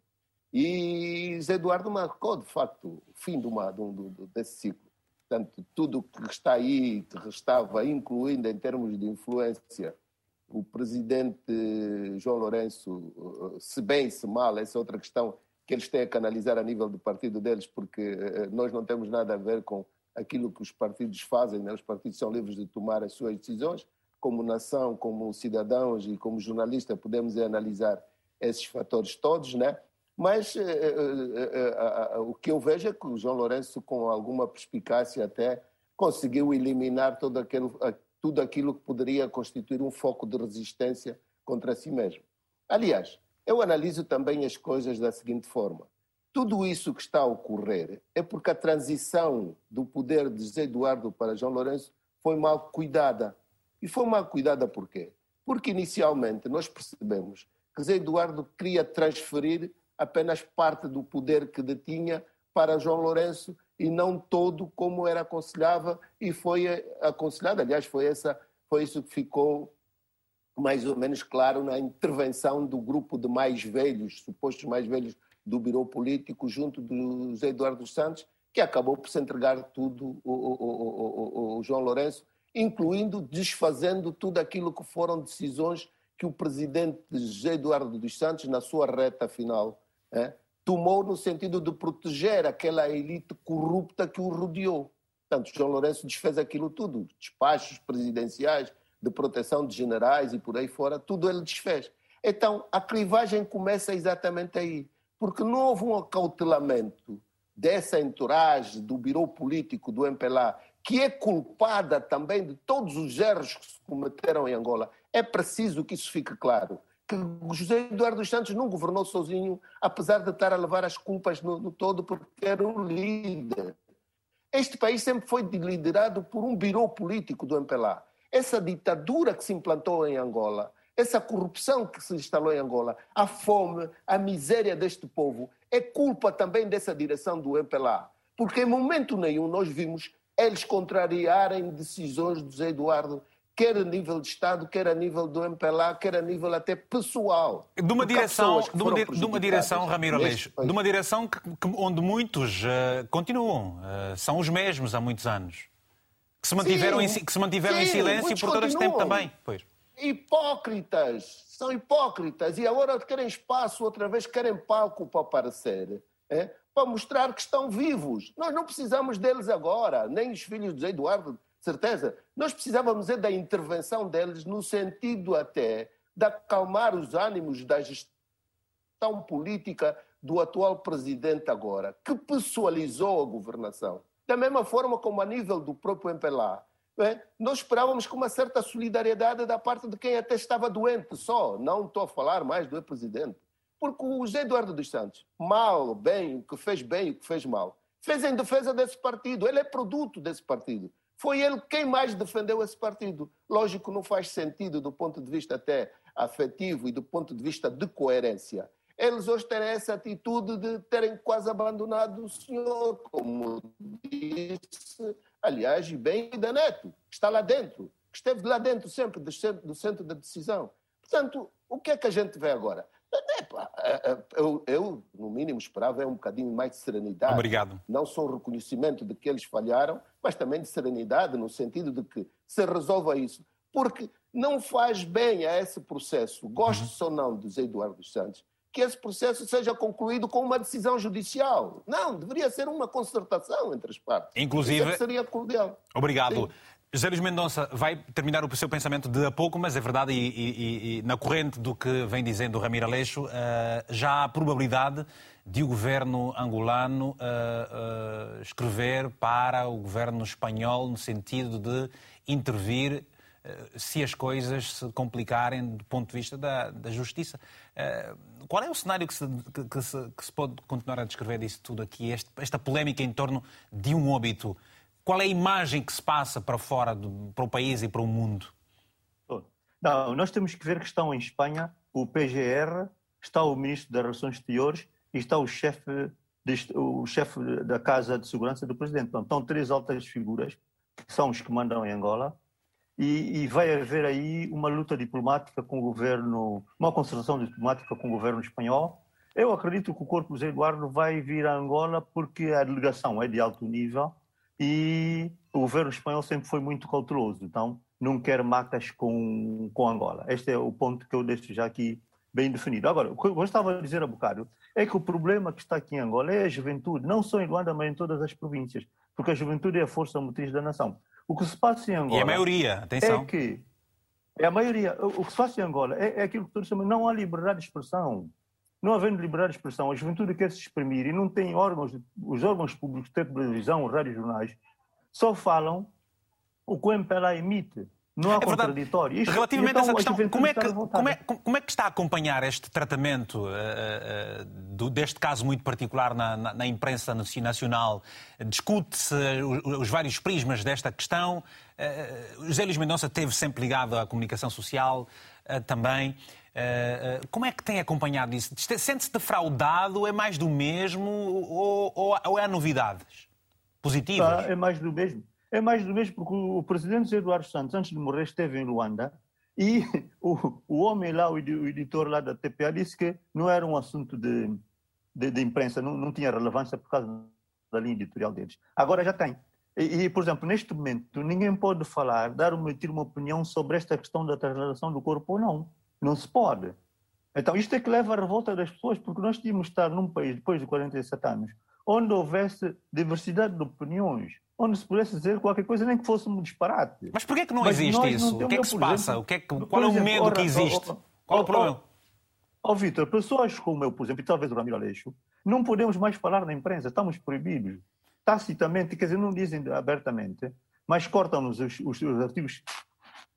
E Zé Eduardo marcou, de facto, o fim de uma, de um, desse ciclo. Portanto, tudo que está aí, que restava, incluindo em termos de influência, o presidente João Lourenço, se bem, se mal, essa é outra questão que eles têm a canalizar a nível do partido deles, porque eh, nós não temos nada a ver com aquilo que os partidos fazem, né? os partidos são livres de tomar as suas decisões, como nação, como cidadãos e como jornalista podemos analisar esses fatores todos, né? Mas eh, eh, eh, o que eu vejo é que o João Lourenço, com alguma perspicácia até, conseguiu eliminar todo aquele, tudo aquilo que poderia constituir um foco de resistência contra si mesmo. Aliás, eu analiso também as coisas da seguinte forma. Tudo isso que está a ocorrer é porque a transição do poder de José Eduardo para João Lourenço foi mal cuidada. E foi mal cuidada por quê? Porque inicialmente nós percebemos que José Eduardo queria transferir apenas parte do poder que detinha para João Lourenço e não todo como era aconselhava e foi aconselhado. Aliás, foi, essa, foi isso que ficou mais ou menos claro na intervenção do grupo de mais velhos, supostos mais velhos do Biro Político, junto do José Eduardo Santos, que acabou por se entregar tudo o, João Lourenço, incluindo desfazendo tudo aquilo que foram decisões que o presidente José Eduardo dos Santos, na sua reta final, é, tomou no sentido de proteger aquela elite corrupta que o rodeou. Portanto, João Lourenço desfez aquilo tudo, despachos presidenciais, de proteção de generais e por aí fora, tudo ele desfez. Então, a clivagem começa exatamente aí, porque não houve um acautelamento dessa entourage do biro político do MPLA, que é culpada também de todos os erros que se cometeram em Angola. É preciso que isso fique claro que José Eduardo Santos não governou sozinho, apesar de estar a levar as culpas no, no todo, porque era o líder. Este país sempre foi liderado por um birô político do MPLA. Essa ditadura que se implantou em Angola, essa corrupção que se instalou em Angola, a fome, a miséria deste povo, é culpa também dessa direção do MPLA. Porque em momento nenhum nós vimos eles contrariarem decisões do José Eduardo quer a nível de Estado, quer a nível do MPLA, quer a nível até pessoal. De uma direção, de uma, de uma direção, Ramiro Aleixo, de uma direção que, que, onde muitos uh, continuam, uh, são os mesmos há muitos anos, que se mantiveram, sim, em, que se mantiveram sim, em silêncio por todo este tempo também. Pois. Hipócritas, são hipócritas e agora querem espaço outra vez, querem palco para aparecer. É? Para mostrar que estão vivos. Nós não precisamos deles agora, nem os filhos de Eduardo certeza. Nós precisávamos é da intervenção deles no sentido até de acalmar os ânimos da gestão política do atual presidente agora, que pessoalizou a governação. Da mesma forma como a nível do próprio MPLA, é? Nós esperávamos com uma certa solidariedade da parte de quem até estava doente só, não estou a falar mais do presidente. Porque o José Eduardo dos Santos, mal, bem, o que fez bem, o que fez mal, fez em defesa desse partido, ele é produto desse partido. Foi ele quem mais defendeu esse partido. Lógico, não faz sentido do ponto de vista até afetivo e do ponto de vista de coerência. Eles hoje terem essa atitude de terem quase abandonado o senhor, como disse, aliás, bem da Neto, que está lá dentro, que esteve lá dentro sempre do centro, do centro da decisão. Portanto, o que é que a gente vê agora? É, eu, eu, no mínimo, esperava é um bocadinho mais de serenidade. Obrigado. Não só o reconhecimento de que eles falharam, mas também de serenidade, no sentido de que se resolva isso. Porque não faz bem a esse processo, goste uhum. ou não de Eduardo Santos, que esse processo seja concluído com uma decisão judicial. Não, deveria ser uma concertação entre as partes. Inclusive. Isso é seria cordial. Obrigado. Sim. José Luís Mendonça vai terminar o seu pensamento de a pouco, mas é verdade, e, e, e na corrente do que vem dizendo o Ramiro Aleixo, uh, já há probabilidade de o governo angolano uh, uh, escrever para o governo espanhol no sentido de intervir se as coisas se complicarem do ponto de vista da, da justiça. qual é o cenário que se, que, se, que se, pode continuar a descrever disso tudo aqui, este, esta polémica em torno de um óbito? Qual é a imagem que se passa para fora, do, para o país e para o mundo? Não, nós temos que ver que estão em Espanha o PGR, está o Ministro das Relações Exteriores e está o chefe o chefe da Casa de Segurança do Presidente. Então, estão três altas figuras, que são os que mandam em Angola, e, e, vai haver aí uma luta diplomática com o governo, uma concertação diplomática com o governo espanhol. Eu acredito que o Corpo José Eduardo vai vir a Angola porque a delegação é de alto nível e o governo espanhol sempre foi muito cauteloso, então não quer macas com, com Angola. Este é o ponto que eu deixo já aqui bem definido. Agora, o que eu estava a dizer a bocado é que o problema que está aqui em Angola é a juventude, não só em Luanda, mas em todas as províncias, porque a juventude é a força motriz da nação. O que se passa em Angola... E a maioria, atenção. É que... É a maioria. O que se passa em Angola é, é aquilo que todos chamam, não há liberdade de expressão. Não havendo liberdade de expressão, a juventude quer se exprimir e não tem órgãos, os órgãos públicos, televisão, rádio, jornais, só falam o que o MPLA emite. Não há É contraditório. Isto- Relativamente então a essa questão, como é, que, como, é, como é que está a acompanhar este tratamento eh, eh, do- deste caso muito particular na, na- na imprensa naci- nacional? Discute-se os, os vários prismas desta questão. Eh, José Luís Mendonça esteve sempre ligado à comunicação social também. Como é que tem acompanhado isso? Sente-se defraudado? É mais do mesmo? Ou, ou- ou há novidades positivas? Tá, é mais do mesmo. É mais do mesmo porque o presidente Eduardo Santos, antes de morrer, esteve em Luanda e o, o homem lá, o edi- o editor lá da TPA, disse que não era um assunto de, de, de imprensa, não, não tinha relevância por causa da linha editorial deles. Agora já tem. E, e, por exemplo, neste momento, ninguém pode falar, dar uma, emitir uma opinião sobre esta questão da translação do corpo ou não. Não se pode. Então, isto é que leva à revolta das pessoas, porque nós tínhamos estar num país, depois de 47 anos, onde houvesse diversidade de opiniões, onde se pudesse dizer qualquer coisa, nem que fosse um disparate. Mas porquê que não Mas existe nós não isso? O que é que se por passa? exemplo, O que é que- qual é o exemplo, medo que existe? ó, Qual é o problema? Ó, Vitor, pessoas como eu, por exemplo, e talvez o Ramiro Aleixo, não podemos mais falar na imprensa, estamos proibidos. Tacitamente, quer dizer, não dizem abertamente, mas cortam-nos os, os- os artigos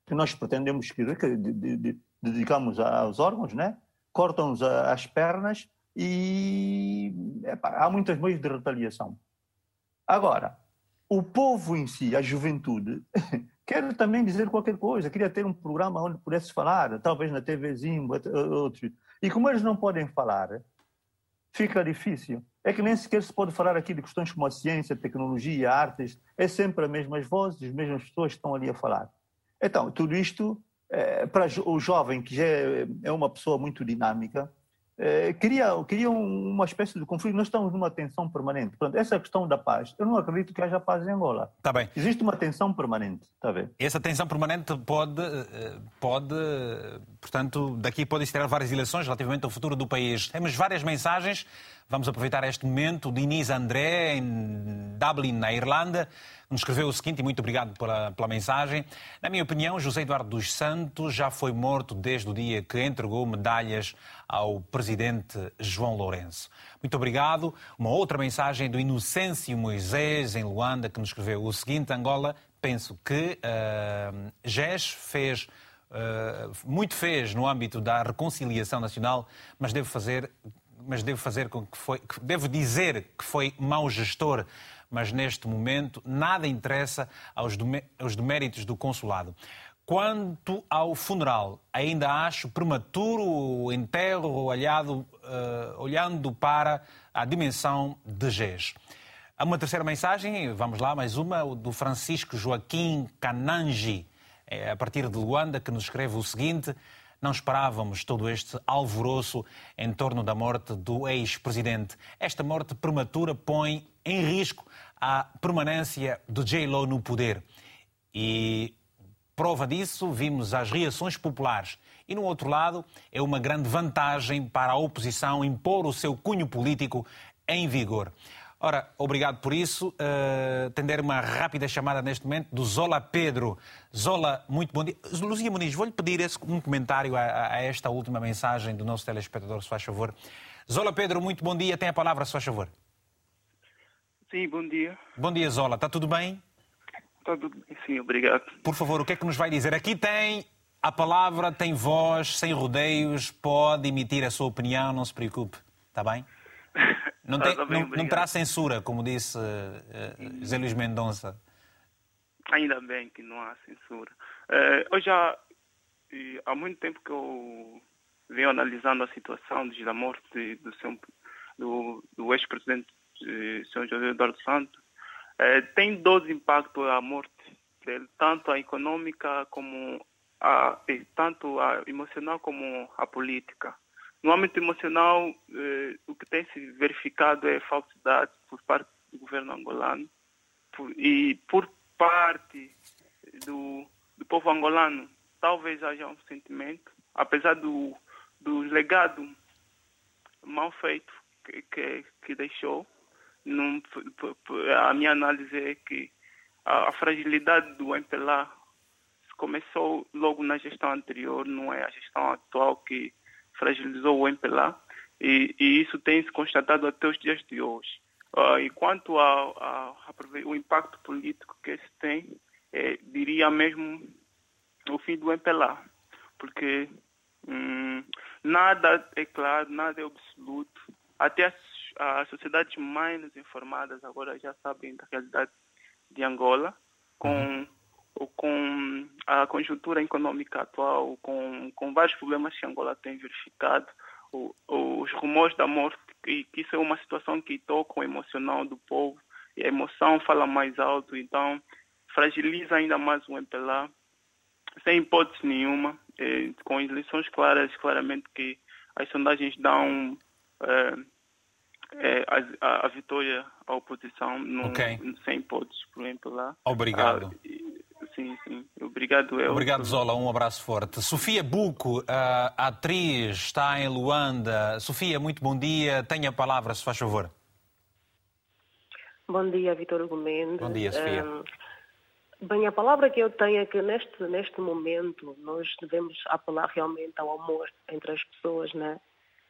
que nós pretendemos escrever, que de- de- de- dedicamos aos órgãos, né? cortam-nos as pernas e epá, há muitos meios de retaliação. Agora, o povo em si, a juventude, quer também dizer qualquer coisa, queria ter um programa onde pudesse falar, talvez na TVzinho, ou- outros. E como eles não podem falar, fica difícil. É que nem sequer se pode falar aqui de questões como a ciência, tecnologia, artes, é sempre as mesmas vozes, as mesmas pessoas que estão ali a falar. Então, tudo isto, eh, para o jovem, que já é é uma pessoa muito dinâmica, eh, cria, cria um- uma espécie de conflito. Nós estamos numa tensão permanente. Portanto, essa questão da paz, eu não acredito que haja paz em Angola. Está bem. Existe uma tensão permanente, está ver? Essa tensão permanente pode, eh, pode, portanto, daqui podem se tirar várias eleições relativamente ao futuro do país. Temos várias mensagens. Vamos aproveitar este momento. Inês André, em Dublin, na Irlanda, nos escreveu o seguinte, e muito obrigado pela, pela mensagem. Na minha opinião, José Eduardo dos Santos já foi morto desde o dia que entregou medalhas ao presidente João Lourenço. Muito obrigado. Uma outra mensagem do Inocêncio Moisés, em Luanda, que nos escreveu o seguinte, Angola, penso que uh, GES fez Uh, muito fez no âmbito da reconciliação nacional, mas devo fazer, mas devo fazer com que foi, que devo dizer que foi mau gestor, mas neste momento nada interessa aos, aos deméritos do consulado. Quanto ao funeral, ainda acho prematuro o enterro olhado, uh, olhando para a dimensão de GES. Há uma terceira mensagem, vamos lá, mais uma, do Francisco Joaquim Canangi, é, a partir de Luanda, que nos escreve o seguinte: Não esperávamos todo este alvoroço em torno da morte do ex-presidente. Esta morte prematura põe em risco a permanência de J-Lo no poder. E prova disso vimos as reações populares. E no outro lado, é uma grande vantagem para a oposição impor o seu cunho político em vigor. Ora, obrigado por isso. Uh, tender uma rápida chamada neste momento do Zola Pedro. Zola, muito bom dia. Luzia Muniz, vou-lhe pedir esse, um comentário a, a, esta última mensagem do nosso telespectador, se faz favor. Zola Pedro, muito bom dia. Tem a palavra, se faz favor. Sim, bom dia. Bom dia, Zola. Está tudo bem? Está tudo bem, sim, obrigado. Por favor, o que é que nos vai dizer? Aqui tem a palavra, tem voz, sem rodeios, pode emitir a sua opinião, não se preocupe. Está bem? Não, tem, bem, não, não terá censura, como disse uh, José Luís Mendonça. Ainda bem que não há censura. Uh, eu já, há muito tempo que eu venho analisando a situação da morte do, seu, do, do ex-presidente Sr. José Eduardo Santos. Uh, tem dois impactos a morte dele, tanto a econômica como a, tanto a emocional como a política. No âmbito emocional, eh, o que tem se verificado é falsidade por parte do governo angolano por, e por parte do, do, povo angolano. Talvez haja um sentimento, apesar do, do legado mal feito que, que, que deixou. Num, a minha análise é que a, a fragilidade do MPLA começou logo na gestão anterior, não é a gestão atual que fragilizou o MPLA e, e, isso tem se constatado até os dias de hoje. Uh, e quanto ao, ao, ao, impacto político que isso tem, é, diria mesmo o fim do MPLA, porque hum, nada é claro, nada é absoluto. Até as, as sociedades mais informadas agora já sabem da realidade de Angola, com, com a conjuntura econômica atual, com, com vários problemas que Angola tem verificado, o, os rumores da morte que, que isso é uma situação que toca o emocional do povo e a emoção fala mais alto, então fragiliza ainda mais o MPLA, sem hipótese nenhuma, eh, com eleições claras, claramente que as sondagens dão eh, eh, a, a, vitória à oposição, no, okay. sem hipótese, por MPLA. Obrigado. Ah, sim, sim. Obrigado, eu. Obrigado, Zola. Um abraço forte. Sofia Buco, a atriz, está em Luanda. Sofia, muito bom dia. Tenha a palavra, se faz favor. Bom dia, Vitor Gomes. Bom dia, Sofia. Um, bem, a palavra que eu tenho é que neste, neste momento nós devemos apelar realmente ao amor entre as pessoas, né?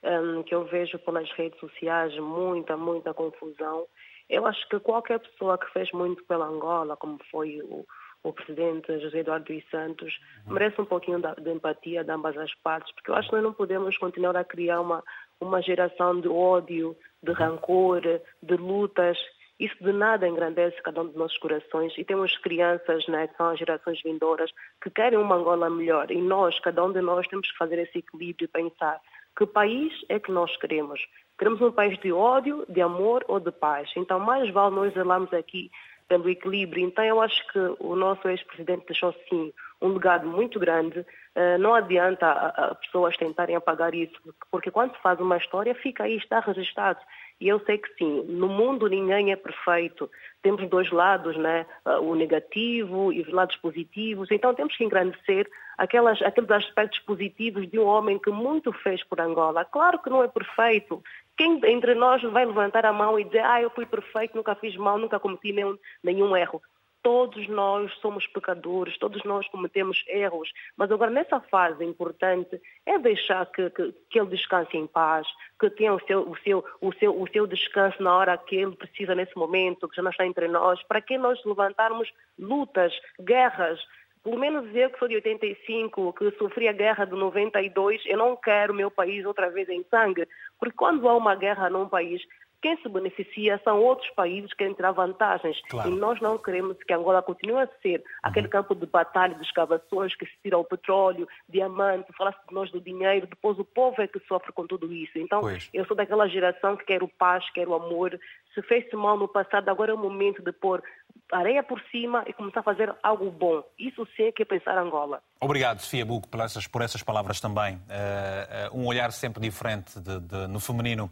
Um, que eu vejo pelas redes sociais muita, muita confusão. Eu acho que qualquer pessoa que fez muito pela Angola, como foi o, o presidente José Eduardo dos Santos, merece um pouquinho de, empatia de ambas as partes, porque eu acho que nós não podemos continuar a criar uma, uma geração de ódio, de rancor, de lutas. Isso de nada engrandece cada um dos nossos corações. E temos crianças, né, que são as gerações vindouras, que querem uma Angola melhor. E nós, cada um de nós, temos que fazer esse equilíbrio e pensar que país é que nós queremos. Queremos um país de ódio, de amor ou de paz. Então, mais vale nós zelarmos aqui pelo equilíbrio. Então, eu acho que o nosso ex-presidente deixou, sim, um legado muito grande. Uh, não adianta a, a pessoas tentarem apagar isso, porque quando se faz uma história, fica aí, está registrado. E eu sei que sim, no mundo ninguém é perfeito. Temos dois lados, né? Uh, o negativo e os lados positivos. Então temos que engrandecer aquelas, aqueles aspectos positivos de um homem que muito fez por Angola. Claro que não é perfeito, quem entre nós vai levantar a mão e dizer, ah, eu fui perfeito, nunca fiz mal, nunca cometi nenhum, nenhum erro? Todos nós somos pecadores, todos nós cometemos erros, mas agora nessa fase importante é deixar que, que, que ele descanse em paz, que tenha o seu, o, seu, o, seu, o seu descanso na hora que ele precisa nesse momento, que já não está entre nós, para que nós levantarmos lutas, guerras, pelo menos eu que sou de 85, que sofri a guerra de 92, eu não quero meu país outra vez em sangue, porque quando há uma guerra num país, quem se beneficia são outros países que querem tirar vantagens. Claro. E nós não queremos que Angola continue a ser uhum. aquele campo de batalha, de escavações, que se tira o petróleo, diamante, fala-se de nós do dinheiro, depois o povo é que sofre com tudo isso. Então, pois. eu sou daquela geração que quer o paz, quer o amor. Se fez-se mal no passado, agora é o momento de pôr areia por cima e começar a fazer algo bom. Isso sim é que é pensar Angola. Obrigado, Sofia Buco, por essas, por essas palavras também. Uh, uh, um olhar sempre diferente de, de, no feminino.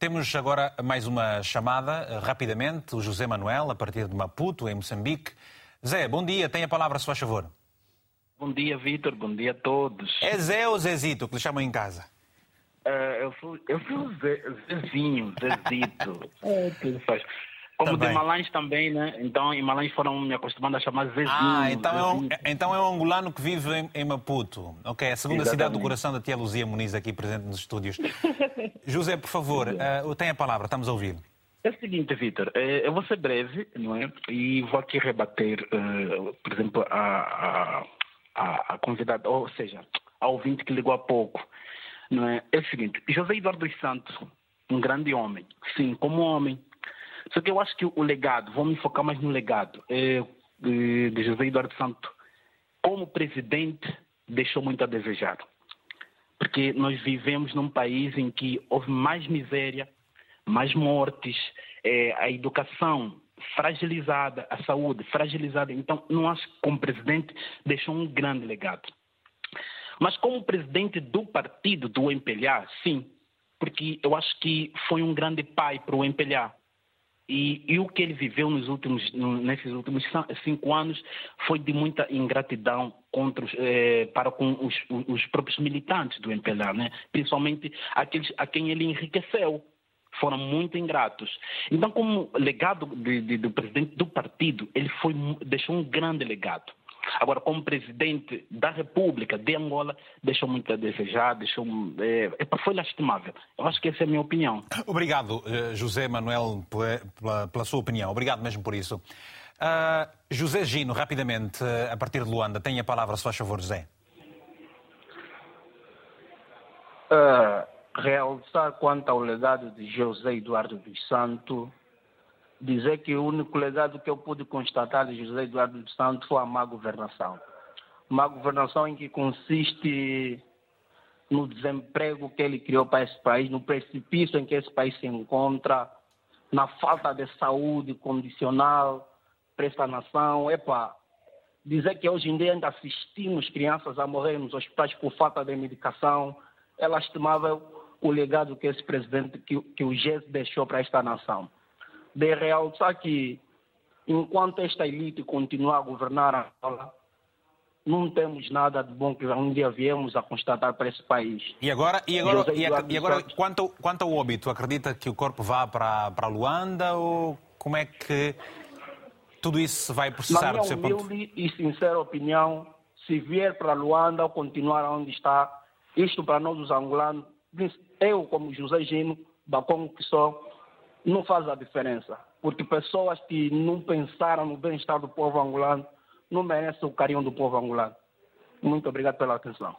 Temos agora mais uma chamada, uh, rapidamente, o José Manuel, a partir de Maputo, em Moçambique. Zé, bom dia, tem a palavra, se faz favor. Bom dia, Vitor, bom dia a todos. É Zé ou Zezito, que lhe chamam em casa? eu sou, eu sou Zezinho, Zezito. é, tudo faz. Como também. de Malães também, né? Então, em Malães foram me acostumando a chamar Zezinho. Ah, então, É, um, então é um angolano que vive em, em Maputo. Ok, a segunda Exatamente. cidade do coração da tia Luzia Muniz aqui presente nos estúdios. José, por favor, uh, tem a palavra, estamos a ouvir. É o seguinte, Vitor, eh, eu vou ser breve, não é? E vou aqui rebater, uh, por exemplo, a, a, a convidada, ou seja, a ouvinte que ligou há pouco. Não é? é o seguinte, José Eduardo dos Santos, um grande homem, sim, como homem, só que eu acho que o legado, me focar mais no legado, é, de José Eduardo Santos, como presidente, deixou muito a desejar. Porque nós vivemos num país em que houve mais miséria, mais mortes, é, a educação fragilizada, a saúde fragilizada. Então, não acho que como presidente deixou um grande legado. Mas como presidente do partido do MPLA, sim, porque eu acho que foi um grande pai para o MPLA. E, e, o que ele viveu nos últimos, nesses últimos cinco anos foi de muita ingratidão contra os, eh, para com os, os, próprios militantes do MPLA, né? principalmente aqueles a quem ele enriqueceu. Foram muito ingratos. Então, como legado de, de, do presidente do partido, ele foi, deixou um grande legado. Agora, como presidente da República de Angola, deixou muito a desejar, deixou, é, foi lastimável. Eu acho que essa é a minha opinião. Obrigado, eh, José Manuel, pela, pela sua opinião. Obrigado mesmo por isso. Uh, José Gino, rapidamente, a partir de Luanda, tem a palavra, se faz favor, José. Uh, realçar quanto ao legado de José Eduardo dos Santos, dizer que o único legado que eu pude constatar de José Eduardo dos Santos foi a má governação. Má governação em que consiste no desemprego que ele criou para esse país, no precipício em que esse país se encontra, na falta de saúde condicional para esta nação. Epa, dizer que hoje em dia ainda assistimos crianças a morrer nos hospitais por falta de medicação, é lastimável o legado que esse presidente, que, que o GES deixou para esta nação. De realçar que, enquanto esta elite continuar a governar a Angola, não temos nada de bom que um dia viemos a constatar para esse país. E agora, e agora, e, e agora quanto, quanto ao óbito, acredita que o corpo vá para, para Luanda ou como é que tudo isso se vai processar? Na minha humilde ponto? e sincera opinião, se vier para Luanda ou continuar onde está, isto para nós os angolanos, eu como José Gino, Bacon que sou, não faz a diferença. Porque pessoas que não pensaram no bem-estar do povo angolano não merecem o carinho do povo angolano. Muito obrigado pela atenção.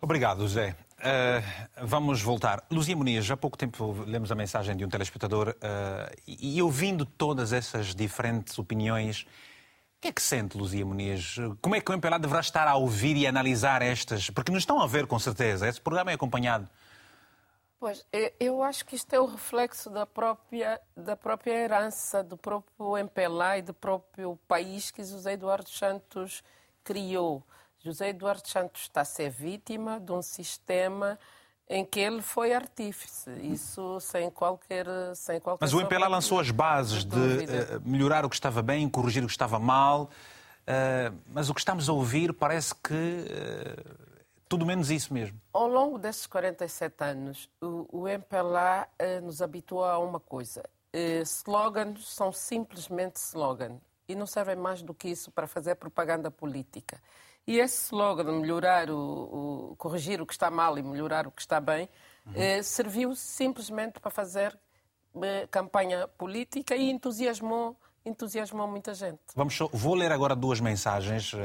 Obrigado, José. Uh, vamos voltar. Luzia Muniz, há pouco tempo lemos a mensagem de um telespectador uh, e ouvindo todas essas diferentes opiniões, que é que sente, Luzia Muniz? Como é que o MPLA deverá estar a ouvir e analisar estas? Porque nos estão a ver, com certeza. Esse programa é acompanhado. Pois, eu acho que isto é o reflexo da própria, da própria herança do próprio MPLA e do próprio país que José Eduardo Santos criou. José Eduardo Santos está a ser vítima de um sistema em que ele foi artífice, isso sem qualquer, sem qualquer Mas o MPLA lançou as bases de uh, melhorar o que estava bem, corrigir o que estava mal, uh, mas o que estamos a ouvir parece que uh, tudo menos isso mesmo. Ao longo desses 47 anos, o, o MPLA nos habituou a uma coisa. slogans são simplesmente slogans e não servem mais do que isso para fazer propaganda política. E esse slogan de melhorar o, o, corrigir o que está mal e melhorar o que está bem uhum. eh, serviu simplesmente para fazer eh, campanha política e entusiasmou entusiasmou muita gente. Vamos só, vou ler agora duas mensagens uh,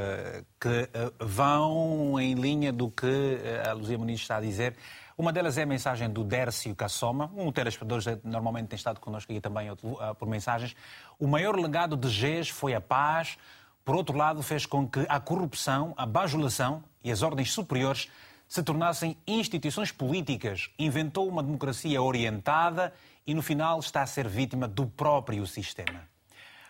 que uh, vão em linha do que uh, a Luzia Muniz está a dizer. Uma delas é a mensagem do Dércio Cassoma, um telespectador que normalmente tem estado connosco aqui também por mensagens. O maior legado de GES foi a paz, por outro lado, fez com que a corrupção, a bajulação e as ordens superiores se tornassem instituições políticas. Inventou uma democracia orientada e, no final, está a ser vítima do próprio sistema.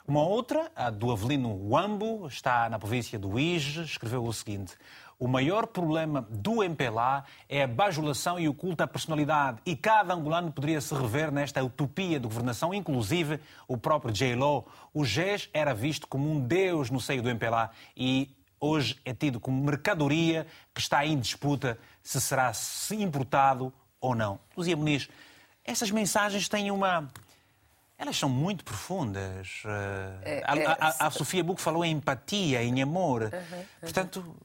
Uma outra, a do Avelino Wambo, está na província do Ige, escreveu o seguinte: o maior problema do MPLA é a bajulação e o culto à personalidade. E cada angolano poderia se rever nesta utopia de governação, inclusive o próprio J-Lo. O GES era visto como um deus no seio do MPLA e hoje é tido como mercadoria que está em disputa se será importado ou não. Luzia Muniz, essas mensagens têm uma. Elas são muito profundas. É, a, a, a, a, Sofia Buco falou em empatia, em amor. Uhum, uhum. Portanto,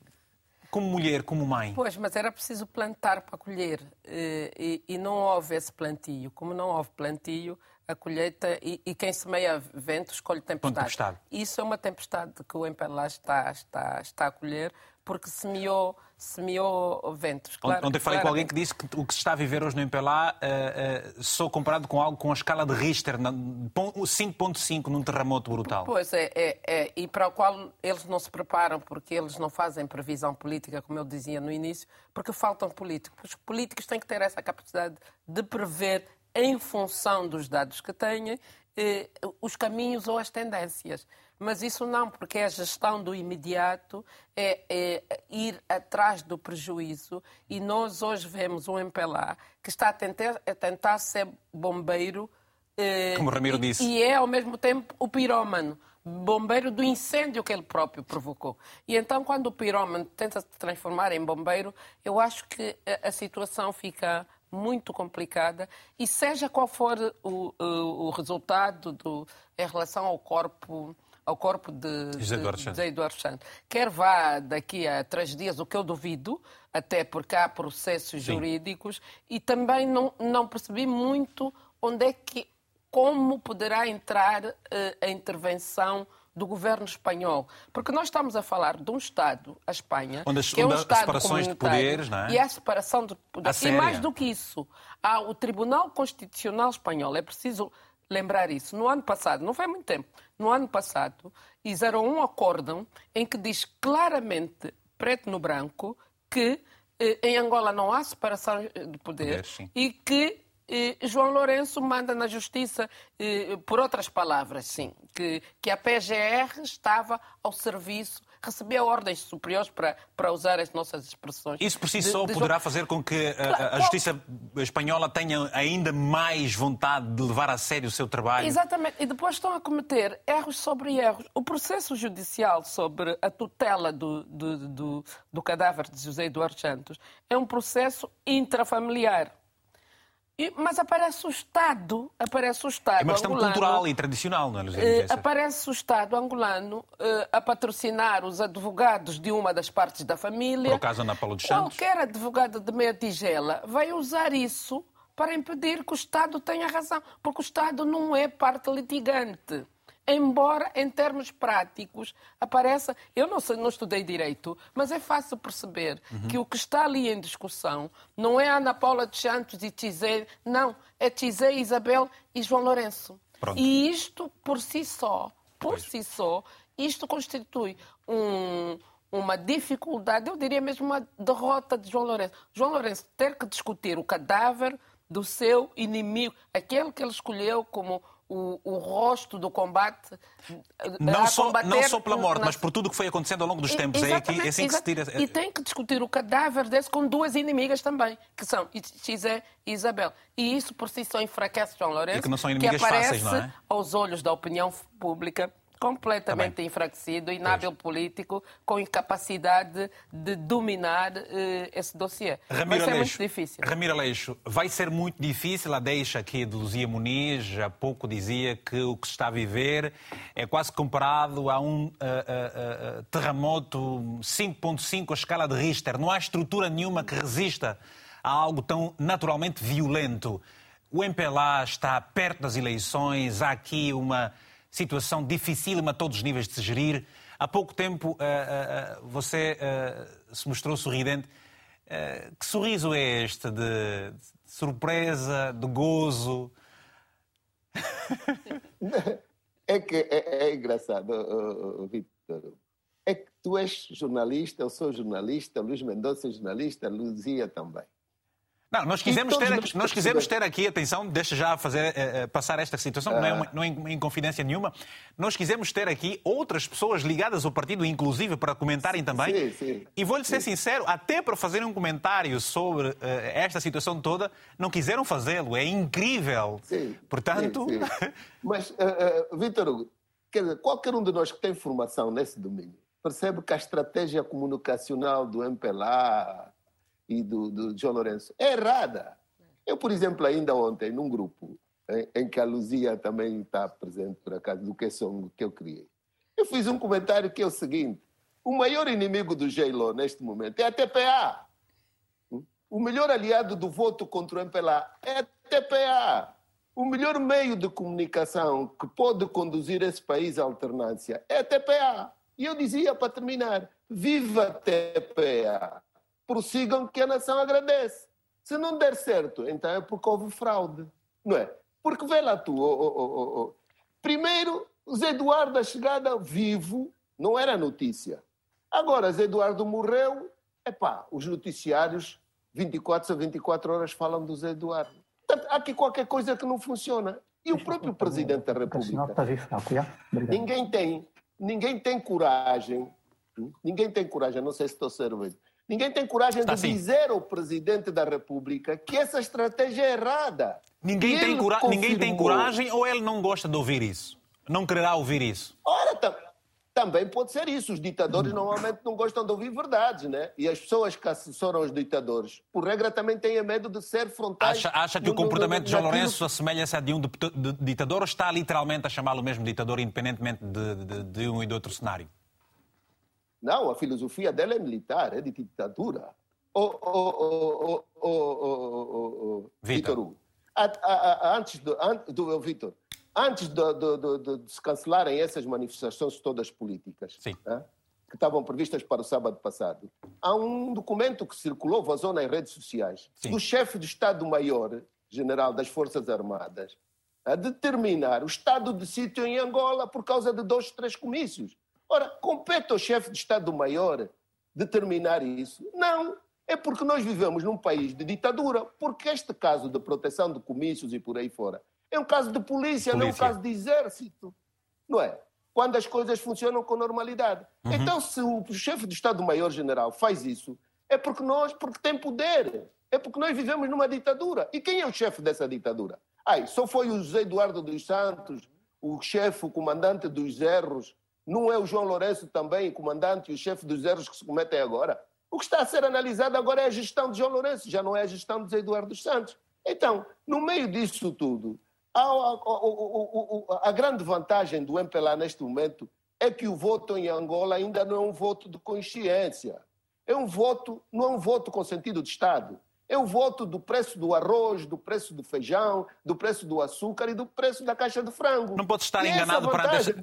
como mulher, como mãe? Pois, mas era preciso plantar para colher eh, e, e não houve esse plantio. Como não houve plantio, a colheita e, e quem semeia vento escolhe tempestade. tempestade. Isso é uma tempestade que o MPLA está, está, está a colher porque semeou, semeou ventos. Claro, Ontem falei com alguém que disse que o que se está a viver hoje no MPLA uh, uh, só comparado com algo com a escala de Richter, 5.5 num terremoto brutal. Pois é, é, é, e para o qual eles não se preparam, porque eles não fazem previsão política, como eu dizia no início, porque faltam políticos. Os políticos têm que ter essa capacidade de prever, em função dos dados que têm, eh, os caminhos ou as tendências. Mas isso não, porque a gestão do imediato é, é, ir atrás do prejuízo e nós hoje vemos um MPLA que está a tentar, a tentar ser bombeiro. Eh, Como o Ramiro e, disse. E é, ao mesmo tempo, o pirómano bombeiro do incêndio que ele próprio provocou. E então, quando o pirómano tenta se transformar em bombeiro, eu acho que a, a situação fica muito complicada e seja qual for o, o, o resultado do, em relação ao corpo ao corpo de José Eduardo Santos. José Eduardo Santos. Quer vá daqui a três dias, o que eu duvido, até porque há processos Sim. jurídicos, e também não, não percebi muito onde é que, como poderá entrar eh, a intervenção do governo espanhol. Porque nós estamos a falar de um Estado, a Espanha, Onde as- que é um Estado separações de poderes, não é? E há separação de poderes. E mais do que isso, há o Tribunal Constitucional Espanhol. É preciso lembrar isso. No ano passado, não foi muito tempo, no ano passado, fizeram um acórdão em que diz claramente, preto no branco, que eh, em Angola não há separação eh, de poder e que eh, João Lourenço manda na justiça, eh, por outras palavras, sim, que, que a PGR estava ao serviço, recebia ordens superiores para, para usar as nossas expressões. Isso por si de- só de poderá fazer com que a- a, Claro, a justiça espanhola tenha ainda mais vontade de levar a sério o seu trabalho. Exatamente. E depois estão a cometer erros sobre erros. O processo judicial sobre a tutela do, do, do, do cadáver de José Eduardo Santos é um processo intrafamiliar. E- mas aparece o Estado, aparece o Estado É uma questão angolano, cultural e tradicional, não é, Luís eh, aparece o Estado angolano eh, a patrocinar os advogados de uma das partes da família. Por acaso Ana Paula dos Santos. Qualquer advogado de meia tigela vai usar isso para impedir que o Estado tenha razão, porque o Estado não é parte litigante. Embora, em termos práticos, apareça. Eu não, sei, não estudei direito, mas é fácil perceber Uhum. que o que está ali em discussão não é Ana Paula dos Santos e Tizé, não. É Tizé, Isabel e João Lourenço. Pronto. E isto, por si só, por si só, isto constitui um- uma dificuldade, eu diria mesmo uma derrota de João Lourenço. João Lourenço ter que discutir o cadáver do seu inimigo, aquele que ele escolheu como o, o rosto do combate. Não só, não só pela morte, na- mas por tudo o que foi acontecendo ao longo dos tempos. É, aqui, é assim que se tira. E tem que discutir o cadáver desse com duas inimigas também, que são Xé e Isabel. E isso por si só enfraquece João Lourenço, E que não são inimigas aparece fáceis, não é? aos olhos da opinião pública completamente enfraquecido, inábil político, com incapacidade de dominar eh, esse dossiê. Vai Ramiro ser Aleixo, muito difícil. Ramiro Aleixo, vai ser muito difícil a deixa aqui de Luzia Muniz. Há pouco dizia que o que se está a viver é quase comparado a um ah, ah, terremoto 5.5 a escala de Richter. Não há estrutura nenhuma que resista a algo tão naturalmente violento. O MPLA está perto das eleições, há aqui uma situação dificílima a todos os níveis de se gerir. Há pouco tempo ah, ah, ah, você se mostrou sorridente. Eh, que sorriso é este de, surpresa, de gozo? É que é, é engraçado, Vitor. É que tu és jornalista, eu sou jornalista, Luís Mendonça é jornalista, Luzia também. Não, nós quisemos, ter, aqui, nós quisemos ter aqui, atenção, deixa já fazer, eh, eh, passar esta situação, não é, uma, não é em confidência nenhuma. Nós quisemos ter aqui outras pessoas ligadas ao partido, inclusive, para comentarem também. Sim, sim. E vou-lhe ser sincero, até para fazerem um comentário sobre eh, esta situação toda, não quiseram fazê-lo. É incrível. Sim, Portanto, sim, sim. Mas, eh, eh, Vitor Hugo, quer dizer, qualquer um de nós que tem formação nesse domínio percebe que a estratégia comunicacional do MPLA e do, do João Lourenço é errada. Eu, por exemplo, ainda ontem, num grupo em, em que a Luzia também está presente, por acaso, do que song que eu criei, eu fiz um comentário que é o seguinte: o maior inimigo do J-Lo neste momento é a TPA. O melhor aliado do voto contra o MPLA é a TPA. O melhor meio de comunicação que pode conduzir esse país à alternância é a TPA. E eu dizia, para terminar, viva a TPA. Prossigam que a nação agradece. Se não der certo, então é porque houve fraude. Não é? Porque vê lá tu, oh, oh, oh, primeiro, Zé Eduardo, a chegada vivo, não era notícia. Agora, Zé Eduardo morreu, epá, os noticiários 24 a 24 horas falam do Zé Eduardo. Portanto, há aqui qualquer coisa que não funciona. E o próprio Presidente da República. já? Obrigado. Ninguém tem, ninguém tem coragem, ninguém tem coragem, não sei se estou a ser ouvido, ninguém tem coragem Está de sim. dizer ao Presidente da República que essa estratégia é errada. ninguém tem, cora- ninguém tem coragem ou ele não gosta de ouvir isso? Não quererá ouvir isso? Ora, também pode ser isso. Os ditadores normalmente não gostam de ouvir verdades, né? E as pessoas que assessoram os ditadores, por regra, também têm medo de ser frontais. Acha, acha que o comportamento de João Lourenço assemelha-se a de um ditador ou está literalmente a chamá-lo mesmo ditador, independentemente de, de, de um e de outro cenário? Não, a filosofia dela é militar, é de ditadura. Oh, oh, oh, oh, Vitor Hugo, antes do, do Vitor, antes de, de, de, de, se cancelarem essas manifestações todas políticas, né, que estavam previstas para o sábado passado, há um documento que circulou, vazou nas redes sociais, Sim. do chefe do Estado-Maior General das Forças Armadas, a determinar o estado de sítio em Angola por causa de dois, três comícios. Ora, compete ao chefe de Estado-Maior determinar isso? Não. É porque nós vivemos num país de ditadura, porque este caso de proteção de comícios e por aí fora é um caso de polícia, polícia. não é um caso de exército. Não é? Quando as coisas funcionam com normalidade. Uhum. Então, se o chefe do Estado-Maior-General faz isso, é porque nós, porque tem poder. É porque nós vivemos numa ditadura. E quem é o chefe dessa ditadura? Ai, só foi o José Eduardo dos Santos, o chefe, o comandante dos erros. Não é o João Lourenço também, comandante e o chefe dos erros que se cometem agora? O que está a ser analisado agora é a gestão de João Lourenço, já não é a gestão de Eduardo Santos. Então, no meio disso tudo, a, a, a, a grande vantagem do MPLA neste momento é que o voto em Angola ainda não é um voto de consciência. É um voto, não é um voto com sentido de Estado. O voto do preço do arroz, do preço do feijão, do preço do açúcar e do preço da caixa de frango. Não pode estar e enganado perante.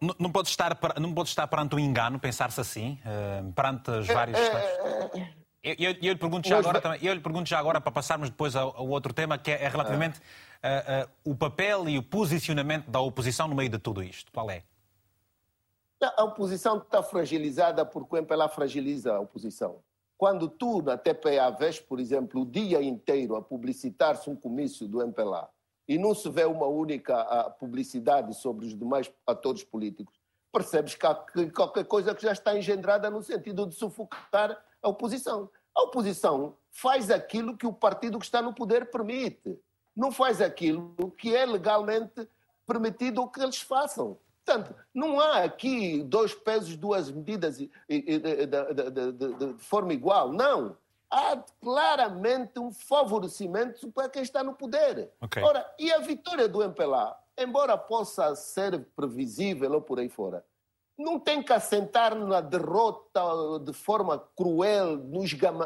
Não, não, pode estar, não pode estar perante um engano, pensar-se assim, uh, perante os é, vários. É, é, é, eu, eu, eu, lhe pergunto já agora, também, eu lhe pergunto já agora, para passarmos depois ao, ao outro tema, que é, é relativamente uh, uh, o papel e o posicionamento da oposição no meio de tudo isto. Qual é? A oposição está fragilizada porque o MPLA fragiliza a oposição. Quando tu, na TPA, vês, por exemplo, o dia inteiro a publicitar-se um comício do MPLA e não se vê uma única publicidade sobre os demais atores políticos, percebes que há qualquer coisa que já está engendrada no sentido de sufocar a oposição. A oposição faz aquilo que o partido que está no poder permite. Não faz aquilo que é legalmente permitido que eles façam. Portanto, não há aqui dois pesos, duas medidas de, de, de, de forma igual. Não. Há claramente um favorecimento para quem está no poder. Okay. Ora, e a vitória do MPLA, embora possa ser previsível ou por aí fora, não tem que assentar na derrota de forma cruel, no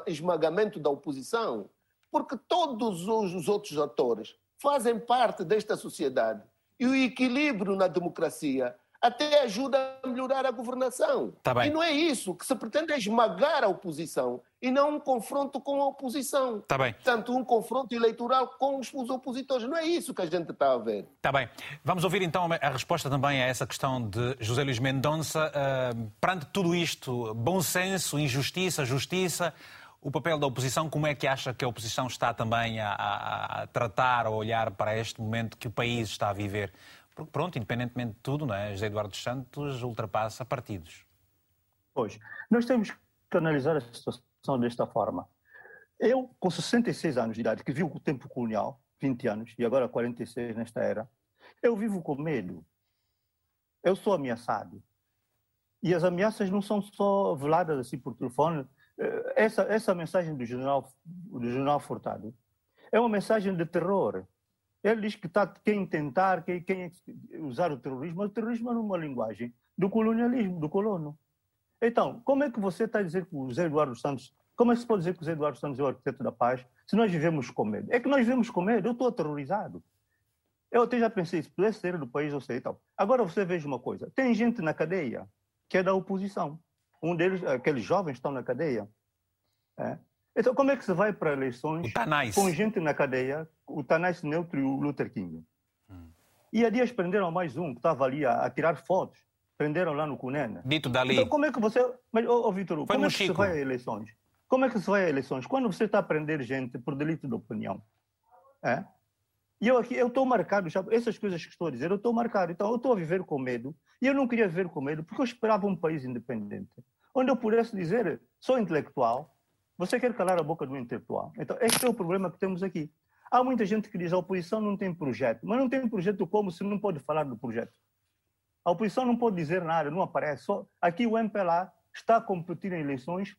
esmagamento da oposição, porque todos os outros atores fazem parte desta sociedade e o equilíbrio na democracia até ajuda a melhorar a governação. Tá e não é isso que se pretende é esmagar a oposição e não um confronto com a oposição. Tá bem. Tanto um confronto eleitoral com os opositores. Não é isso que a gente está a ver. Está bem. Vamos ouvir então a resposta também a essa questão de José Luís Mendonça. Uh, perante tudo isto, bom senso, injustiça, justiça, o papel da oposição, como é que acha que a oposição está também a, a, a tratar, a olhar para este momento que o país está a viver? Porque, pronto, independentemente de tudo, não é? José Eduardo Santos ultrapassa partidos. Pois. Nós temos que analisar a situação desta forma. Eu, com 66 anos de idade, que vivo o tempo colonial, 20 anos, e agora 46 nesta era, eu vivo com medo. Eu sou ameaçado. E as ameaças não são só veladas assim por telefone, essa, essa mensagem do general, do general Furtado é uma mensagem de terror. Ele diz que está quem tentar, quem, quem usar o terrorismo, o terrorismo é uma linguagem do colonialismo, do colono. Então, como é que você está a dizer que o José Eduardo Santos, como é que se pode dizer que o José Eduardo Santos é o arquiteto da paz, se nós vivemos com medo? É que nós vivemos com medo, eu estou aterrorizado. Eu até já pensei, se pudesse ser do país, eu sei e tal. Agora você veja uma coisa, tem gente na cadeia que é da oposição. Um deles, aqueles jovens estão na cadeia. É. Então, como é que se vai para eleições com gente na cadeia, o Tanais Neutro e o Luther King? Hum. E há dias prenderam mais um que estava ali a, a, tirar fotos. Prenderam lá no Cunena. Dito dali. Então, como é que você. Mas, ô, ô Vitor, como é que Chico. se vai a eleições? Como é que se vai a eleições? Quando você está a prender gente por delito de opinião. É? E eu aqui, eu estou marcado, já, essas coisas que estou a dizer, eu estou marcado. Então, eu estou a viver com medo. E eu não queria viver com medo, porque eu esperava um país independente, onde eu pudesse dizer, sou intelectual, você quer calar a boca do intelectual. Então, este é o problema que temos aqui. Há muita gente que diz a oposição não tem projeto, mas não tem projeto como se não pode falar do projeto. A oposição não pode dizer nada, não aparece. Só, aqui o MPLA está a competir em eleições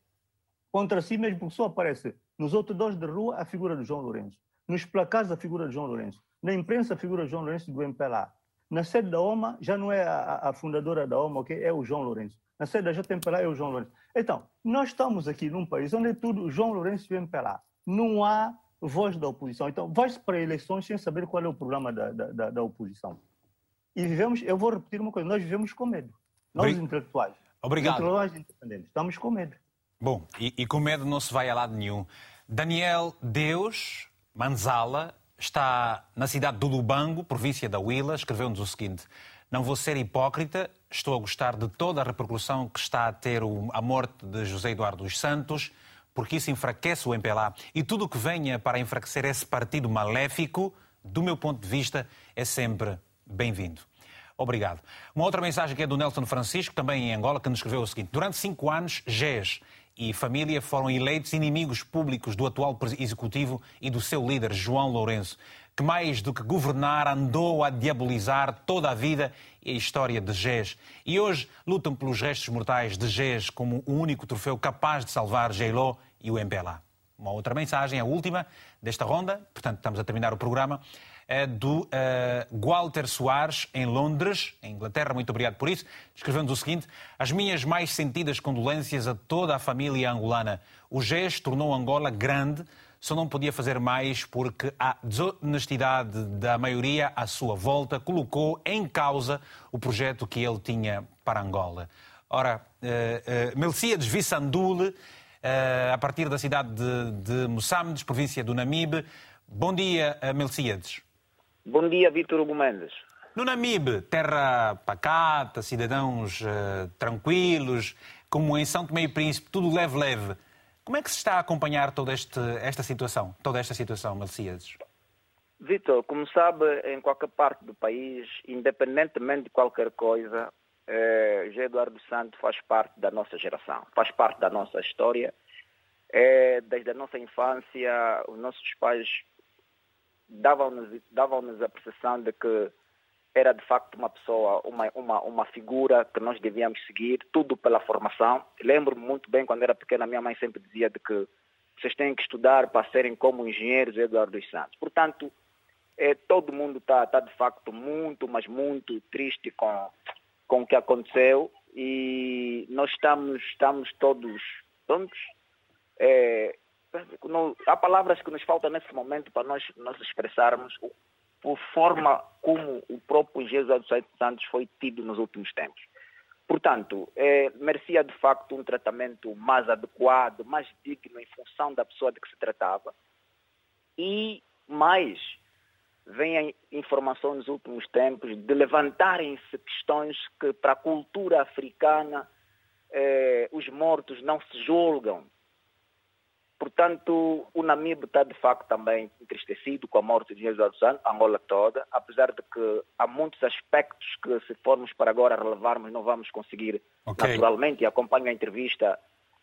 contra si mesmo, porque só aparece nos outros dois de rua a figura do João Lourenço, nos placares a figura de João Lourenço, na imprensa a figura de João Lourenço do MPLA. Na sede da OMA já não é a, a fundadora da OMA, okay? é o João Lourenço. Na sede da JMPLA é o João Lourenço. Então, nós estamos aqui num país onde é tudo João Lourenço e MPLA. Não há voz da oposição. Então, vai-se para eleições sem saber qual é o programa da, da, da, oposição. E vivemos, eu vou repetir uma coisa, nós vivemos com medo. Nós, Obrig... intelectuais. Obrigado. Intelectuais independentes, estamos com medo. Bom, e, e, com medo não se vai a lado nenhum. Daniel Deus Manzala está na cidade do Lubango, província da Huila, escreveu-nos o seguinte: Não vou ser hipócrita, estou a gostar de toda a repercussão que está a ter a morte de José Eduardo dos Santos porque isso enfraquece o MPLA. E tudo o que venha para enfraquecer esse partido maléfico, do meu ponto de vista, é sempre bem-vindo. Obrigado. Uma outra mensagem que é do Nelson Francisco, também em Angola, que nos escreveu o seguinte: Durante cinco anos, GES e família foram eleitos inimigos públicos do atual executivo e do seu líder, João Lourenço, que mais do que governar andou a diabolizar toda a vida e a história de GES. E hoje lutam pelos restos mortais de GES como o único troféu capaz de salvar Geiló e o MPLA. Uma outra mensagem, a última desta ronda, portanto estamos a terminar o programa, do uh, Walter Soares, em Londres, em Inglaterra. Muito obrigado por isso. Escrevendo o seguinte: As minhas mais sentidas condolências a toda a família angolana. O GES tornou Angola grande, só não podia fazer mais porque a desonestidade da maioria à sua volta colocou em causa o projeto que ele tinha para Angola. Ora, uh, uh, Melciades Vissandule a partir da cidade de, de Moçambique, província do Namibe. Bom dia, Melcíades. Bom dia, Vítor Hugo Mendes. No Namibe, terra pacata, cidadãos uh, tranquilos, como em São Tomé e Príncipe, tudo leve-leve. Como é que se está a acompanhar toda este, esta situação, toda esta situação, Melcíades? Vitor, como sabe, em qualquer parte do país, independentemente de qualquer coisa, eh, José Eduardo Santos faz parte da nossa geração, faz parte da nossa história. É, desde a nossa infância, os nossos pais davam-nos davam a percepção de que era de facto uma pessoa, uma, uma, uma figura que nós devíamos seguir, tudo pela formação. Lembro-me muito bem, quando era pequena, minha mãe sempre dizia de que vocês têm que estudar para serem como engenheiros Eduardo dos Santos. Portanto, é, todo mundo está tá de facto muito, mas muito triste com, com o que aconteceu e nós estamos, estamos todos prontos. É, há palavras que nos faltam nesse momento para nós, nós expressarmos por forma como o próprio Jesus dos Santos foi tido nos últimos tempos. Portanto, é, merecia de facto um tratamento mais adequado, mais digno em função da pessoa de que se tratava. E mais, vem informação nos últimos tempos de levantarem-se questões que para a cultura africana eh, os mortos não se julgam. Portanto, o Namibe está de facto também entristecido com a morte de Jesus Santos, Angola toda, apesar de que há muitos aspectos que se formos para agora relevarmos não vamos conseguir okay. naturalmente, e acompanho a entrevista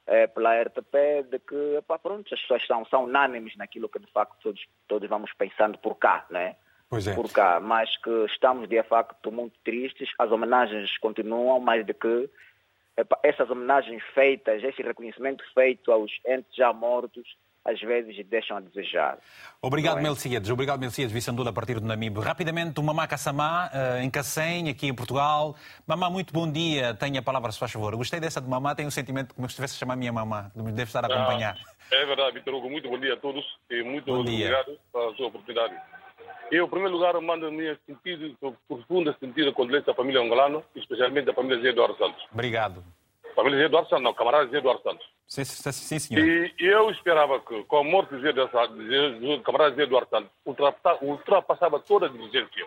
eh, pela RTP de que, pá, pronto, as pessoas são, são unânimes naquilo que de facto todos, todos vamos pensando por cá, né? Pois é. Por cá, mas que estamos de facto muito tristes, as homenagens continuam, mais de que essas homenagens feitas, esse reconhecimento feito aos entes já mortos, às vezes deixam a desejar. Obrigado, é? Melcíades. Obrigado, Melcíades Vicandula, a partir do Namibe. Rapidamente, o Mamá Kassamá, uh, em Cacém, aqui em Portugal. Mamá, muito bom dia. Tenha a palavra, se faz favor. Gostei dessa de mamá, tenho um sentimento como se estivesse a chamar minha mamá. Deve estar a acompanhar. Ah, é verdade, Vitor Hugo. Muito bom dia a todos e muito obrigado pela sua oportunidade. Eu, em primeiro lugar, mando a minha sentido, profunda sentido condolência à família angolana, especialmente à família Zé Eduardo Santos. Obrigado. Família Zé Eduardo Santos, não, camarada Zé Eduardo Santos. Sim, sim, senhor. E eu esperava que, com a morte de Zé Eduardo, do camarada Zé Eduardo Santos, ultrapassava toda a divergência.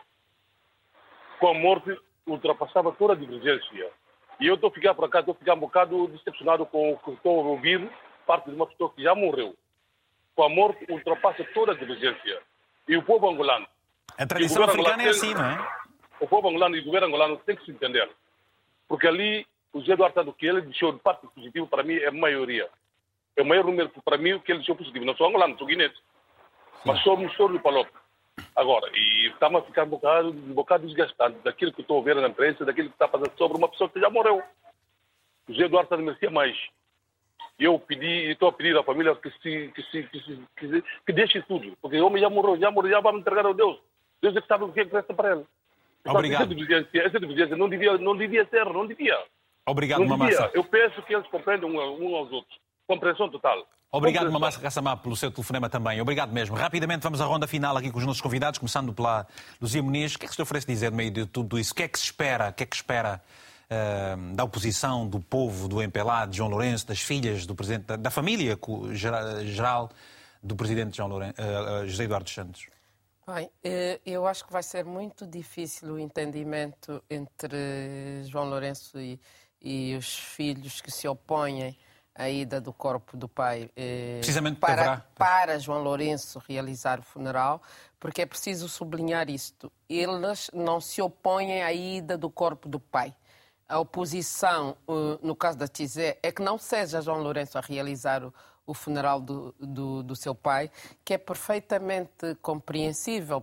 Com a morte, ultrapassava toda a divergência. E eu estou a ficar, por acaso, estou a ficar um bocado decepcionado com o que estou a ouvir, parte de uma pessoa que já morreu. Com a morte, ultrapassa toda a divergência. E o povo angolano. A tradição africana é assim, não é? O povo angolano e o governo angolano tem que se entender. Porque ali, o José Eduardo do que ele deixou de parte positivo, para mim, é a maioria. É o maior número, para mim, que ele deixou positivo. Não sou angolano, sou guinense. Mas somos todos do Palop. Agora, e está-me a ficar um bocado, um bocado desgastante daquilo que estou a ver na imprensa, daquilo que está a fazer sobre uma pessoa que já morreu. O José Eduardo Santos merecia mais. Eu pedi, estou a pedir à família que se, que se, que se, que, se, que deixe tudo, porque o homem já morreu, já morreu, já vamos entregar ao Deus. Deus é que sabe o que é que resta para ele. Obrigado. Essa diligência, essa diligência não, devia, não devia ser, não devia. Obrigado, não devia. Eu penso que eles compreendem um, aos outros. Compreensão total. Obrigado, Compreensão. Mamassa Kassamá, pelo seu telefonema também. Obrigado mesmo. Rapidamente vamos à ronda final aqui com os nossos convidados, começando pela Luzia Muniz. O que é que se te oferece dizer no meio de tudo isso? O que é que se espera? O que é que espera eh, da oposição, do povo, do MPLA, de João Lourenço, das filhas do presidente, da, da família geral do presidente João Lourenço, eh, eh, José Eduardo Santos? Bem, eh, eu acho que vai ser muito difícil o entendimento entre João Lourenço e, e os filhos que se opõem à ida do corpo do pai Precisamente para, para João Lourenço realizar o funeral, porque é preciso sublinhar isto. Eles não se opõem à ida do corpo do pai. A oposição, eh, no caso da Tizé, é que não seja João Lourenço a realizar o, o funeral do, do, do seu pai, que é perfeitamente compreensível.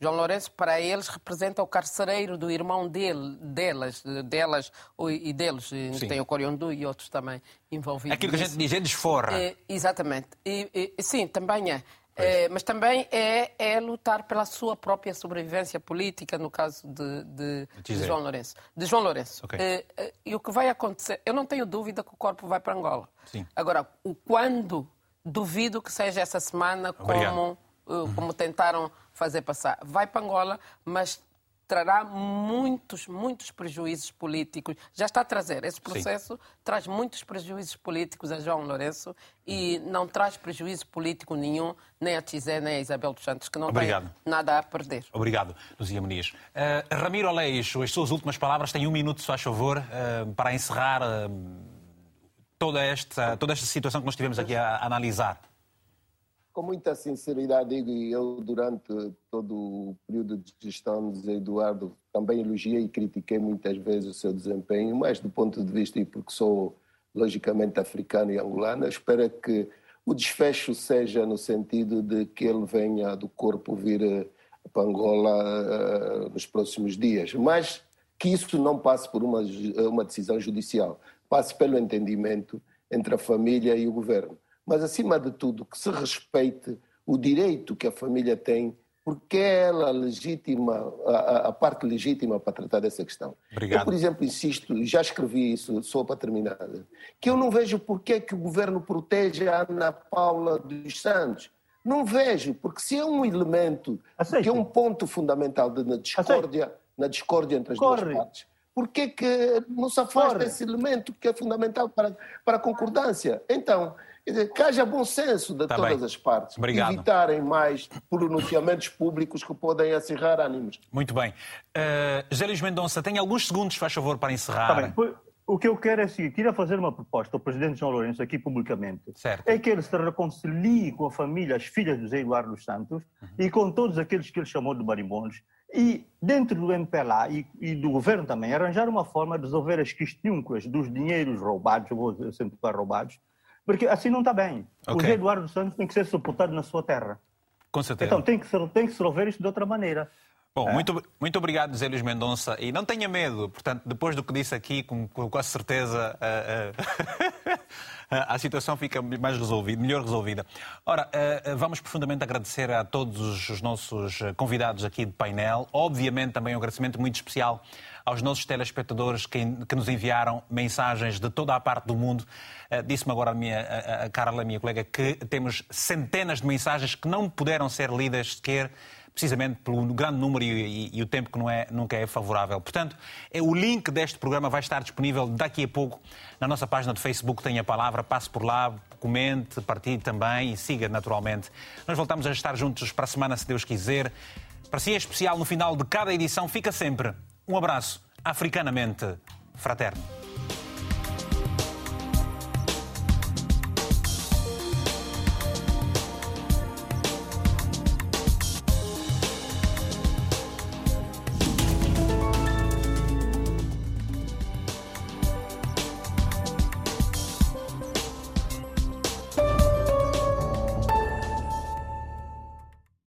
João Lourenço, para eles, representa o carcereiro do irmão dele, delas, delas e deles. Eh, Sim. Tem o Coriandu e outros também envolvidos. Aquilo que a gente diz é desforra. É, exatamente. E, e, sim, também é. É, mas também é, é lutar pela sua própria sobrevivência política, no caso de, de- de. João Lourenço. De João Lourenço. Ok. É, e o que vai acontecer, eu não tenho dúvida que o corpo vai para Angola. Sim. Agora, o quando, duvido que seja essa semana Obrigado. como, como tentaram fazer passar. Vai para Angola, mas trará muitos, muitos prejuízos políticos. Já está a trazer. Esse processo traz muitos prejuízos políticos a João Lourenço e não traz prejuízo político nenhum, nem a Tizé, nem a Isabel dos Santos, que não Obrigado. tem nada a perder. Obrigado, Luzia Muniz. Eh, Ramiro Aleixo, as suas últimas palavras, tem um minuto, se faz favor, eh, para encerrar eh, toda, esta, toda esta situação que nós estivemos aqui a, a analisar. Com muita sinceridade digo, e eu durante todo o período de gestão de Eduardo também elogiei e critiquei muitas vezes o seu desempenho, mas do ponto de vista, e porque sou logicamente africano e angolano, espero que o desfecho seja no sentido de que ele venha do corpo vir eh, para Angola eh, nos próximos dias, mas que isso não passe por uma, ju- uma decisão judicial, passe pelo entendimento entre a família e o governo. Mas, acima de tudo, que se respeite o direito que a família tem, porque é ela legítima, a, a- a parte legítima para tratar dessa questão. Obrigado. Eu, por exemplo, insisto, e já escrevi isso, só para terminar, que eu não vejo porque é que o governo protege a Ana Paula dos Santos. Não vejo, porque se é um elemento, que é um ponto fundamental de- na discórdia, na discórdia entre as Corre. duas partes, por que que não se afasta Corre. esse elemento que é fundamental para, para a concordância? Então, quer dizer, que haja bom senso de Tá todas bem. as partes. Obrigado. Evitarem mais pronunciamentos públicos que podem acirrar ânimos. Muito bem. Uh, José Luís Mendonça, tem alguns segundos, faz favor, para encerrar. Tá bem. O que eu quero é o seguinte, queria fazer uma proposta ao presidente João Lourenço aqui publicamente. Certo. É que ele se reconcilie com a família, as filhas do Zé Eduardo dos Santos Uhum. e com todos aqueles que ele chamou de marimbondos e dentro do MPLA e, e do governo também arranjar uma forma de resolver as questões dos dinheiros roubados, eu vou acentuar roubados, porque assim não está bem. O Ok. Zé Eduardo Santos tem que ser sepultado na sua terra. Com certeza. Então tem que, se, tem que se resolver isto de outra maneira. Bom, É. muito, muito obrigado, José Luís Mendonça. E não tenha medo, portanto, depois do que disse aqui, com, com quase certeza eh, eh, a situação fica mais resolvida, melhor resolvida. Ora, eh, vamos profundamente agradecer a todos os nossos convidados aqui de painel. Obviamente, também um agradecimento muito especial aos nossos telespectadores que, que nos enviaram mensagens de toda a parte do mundo. Eh, Disse-me agora a, minha, a, a Carla, a minha colega, que temos centenas de mensagens que não puderam ser lidas sequer precisamente pelo grande número e, e- e o tempo que não é, nunca é favorável. Portanto, é, o link deste programa vai estar disponível daqui a pouco na nossa página de Facebook. Tem a palavra, passe por lá, comente, partilhe também e siga naturalmente. Nós voltamos a estar juntos para a semana, se Deus quiser. Para si é especial no final de cada edição, fica sempre um abraço africanamente fraterno.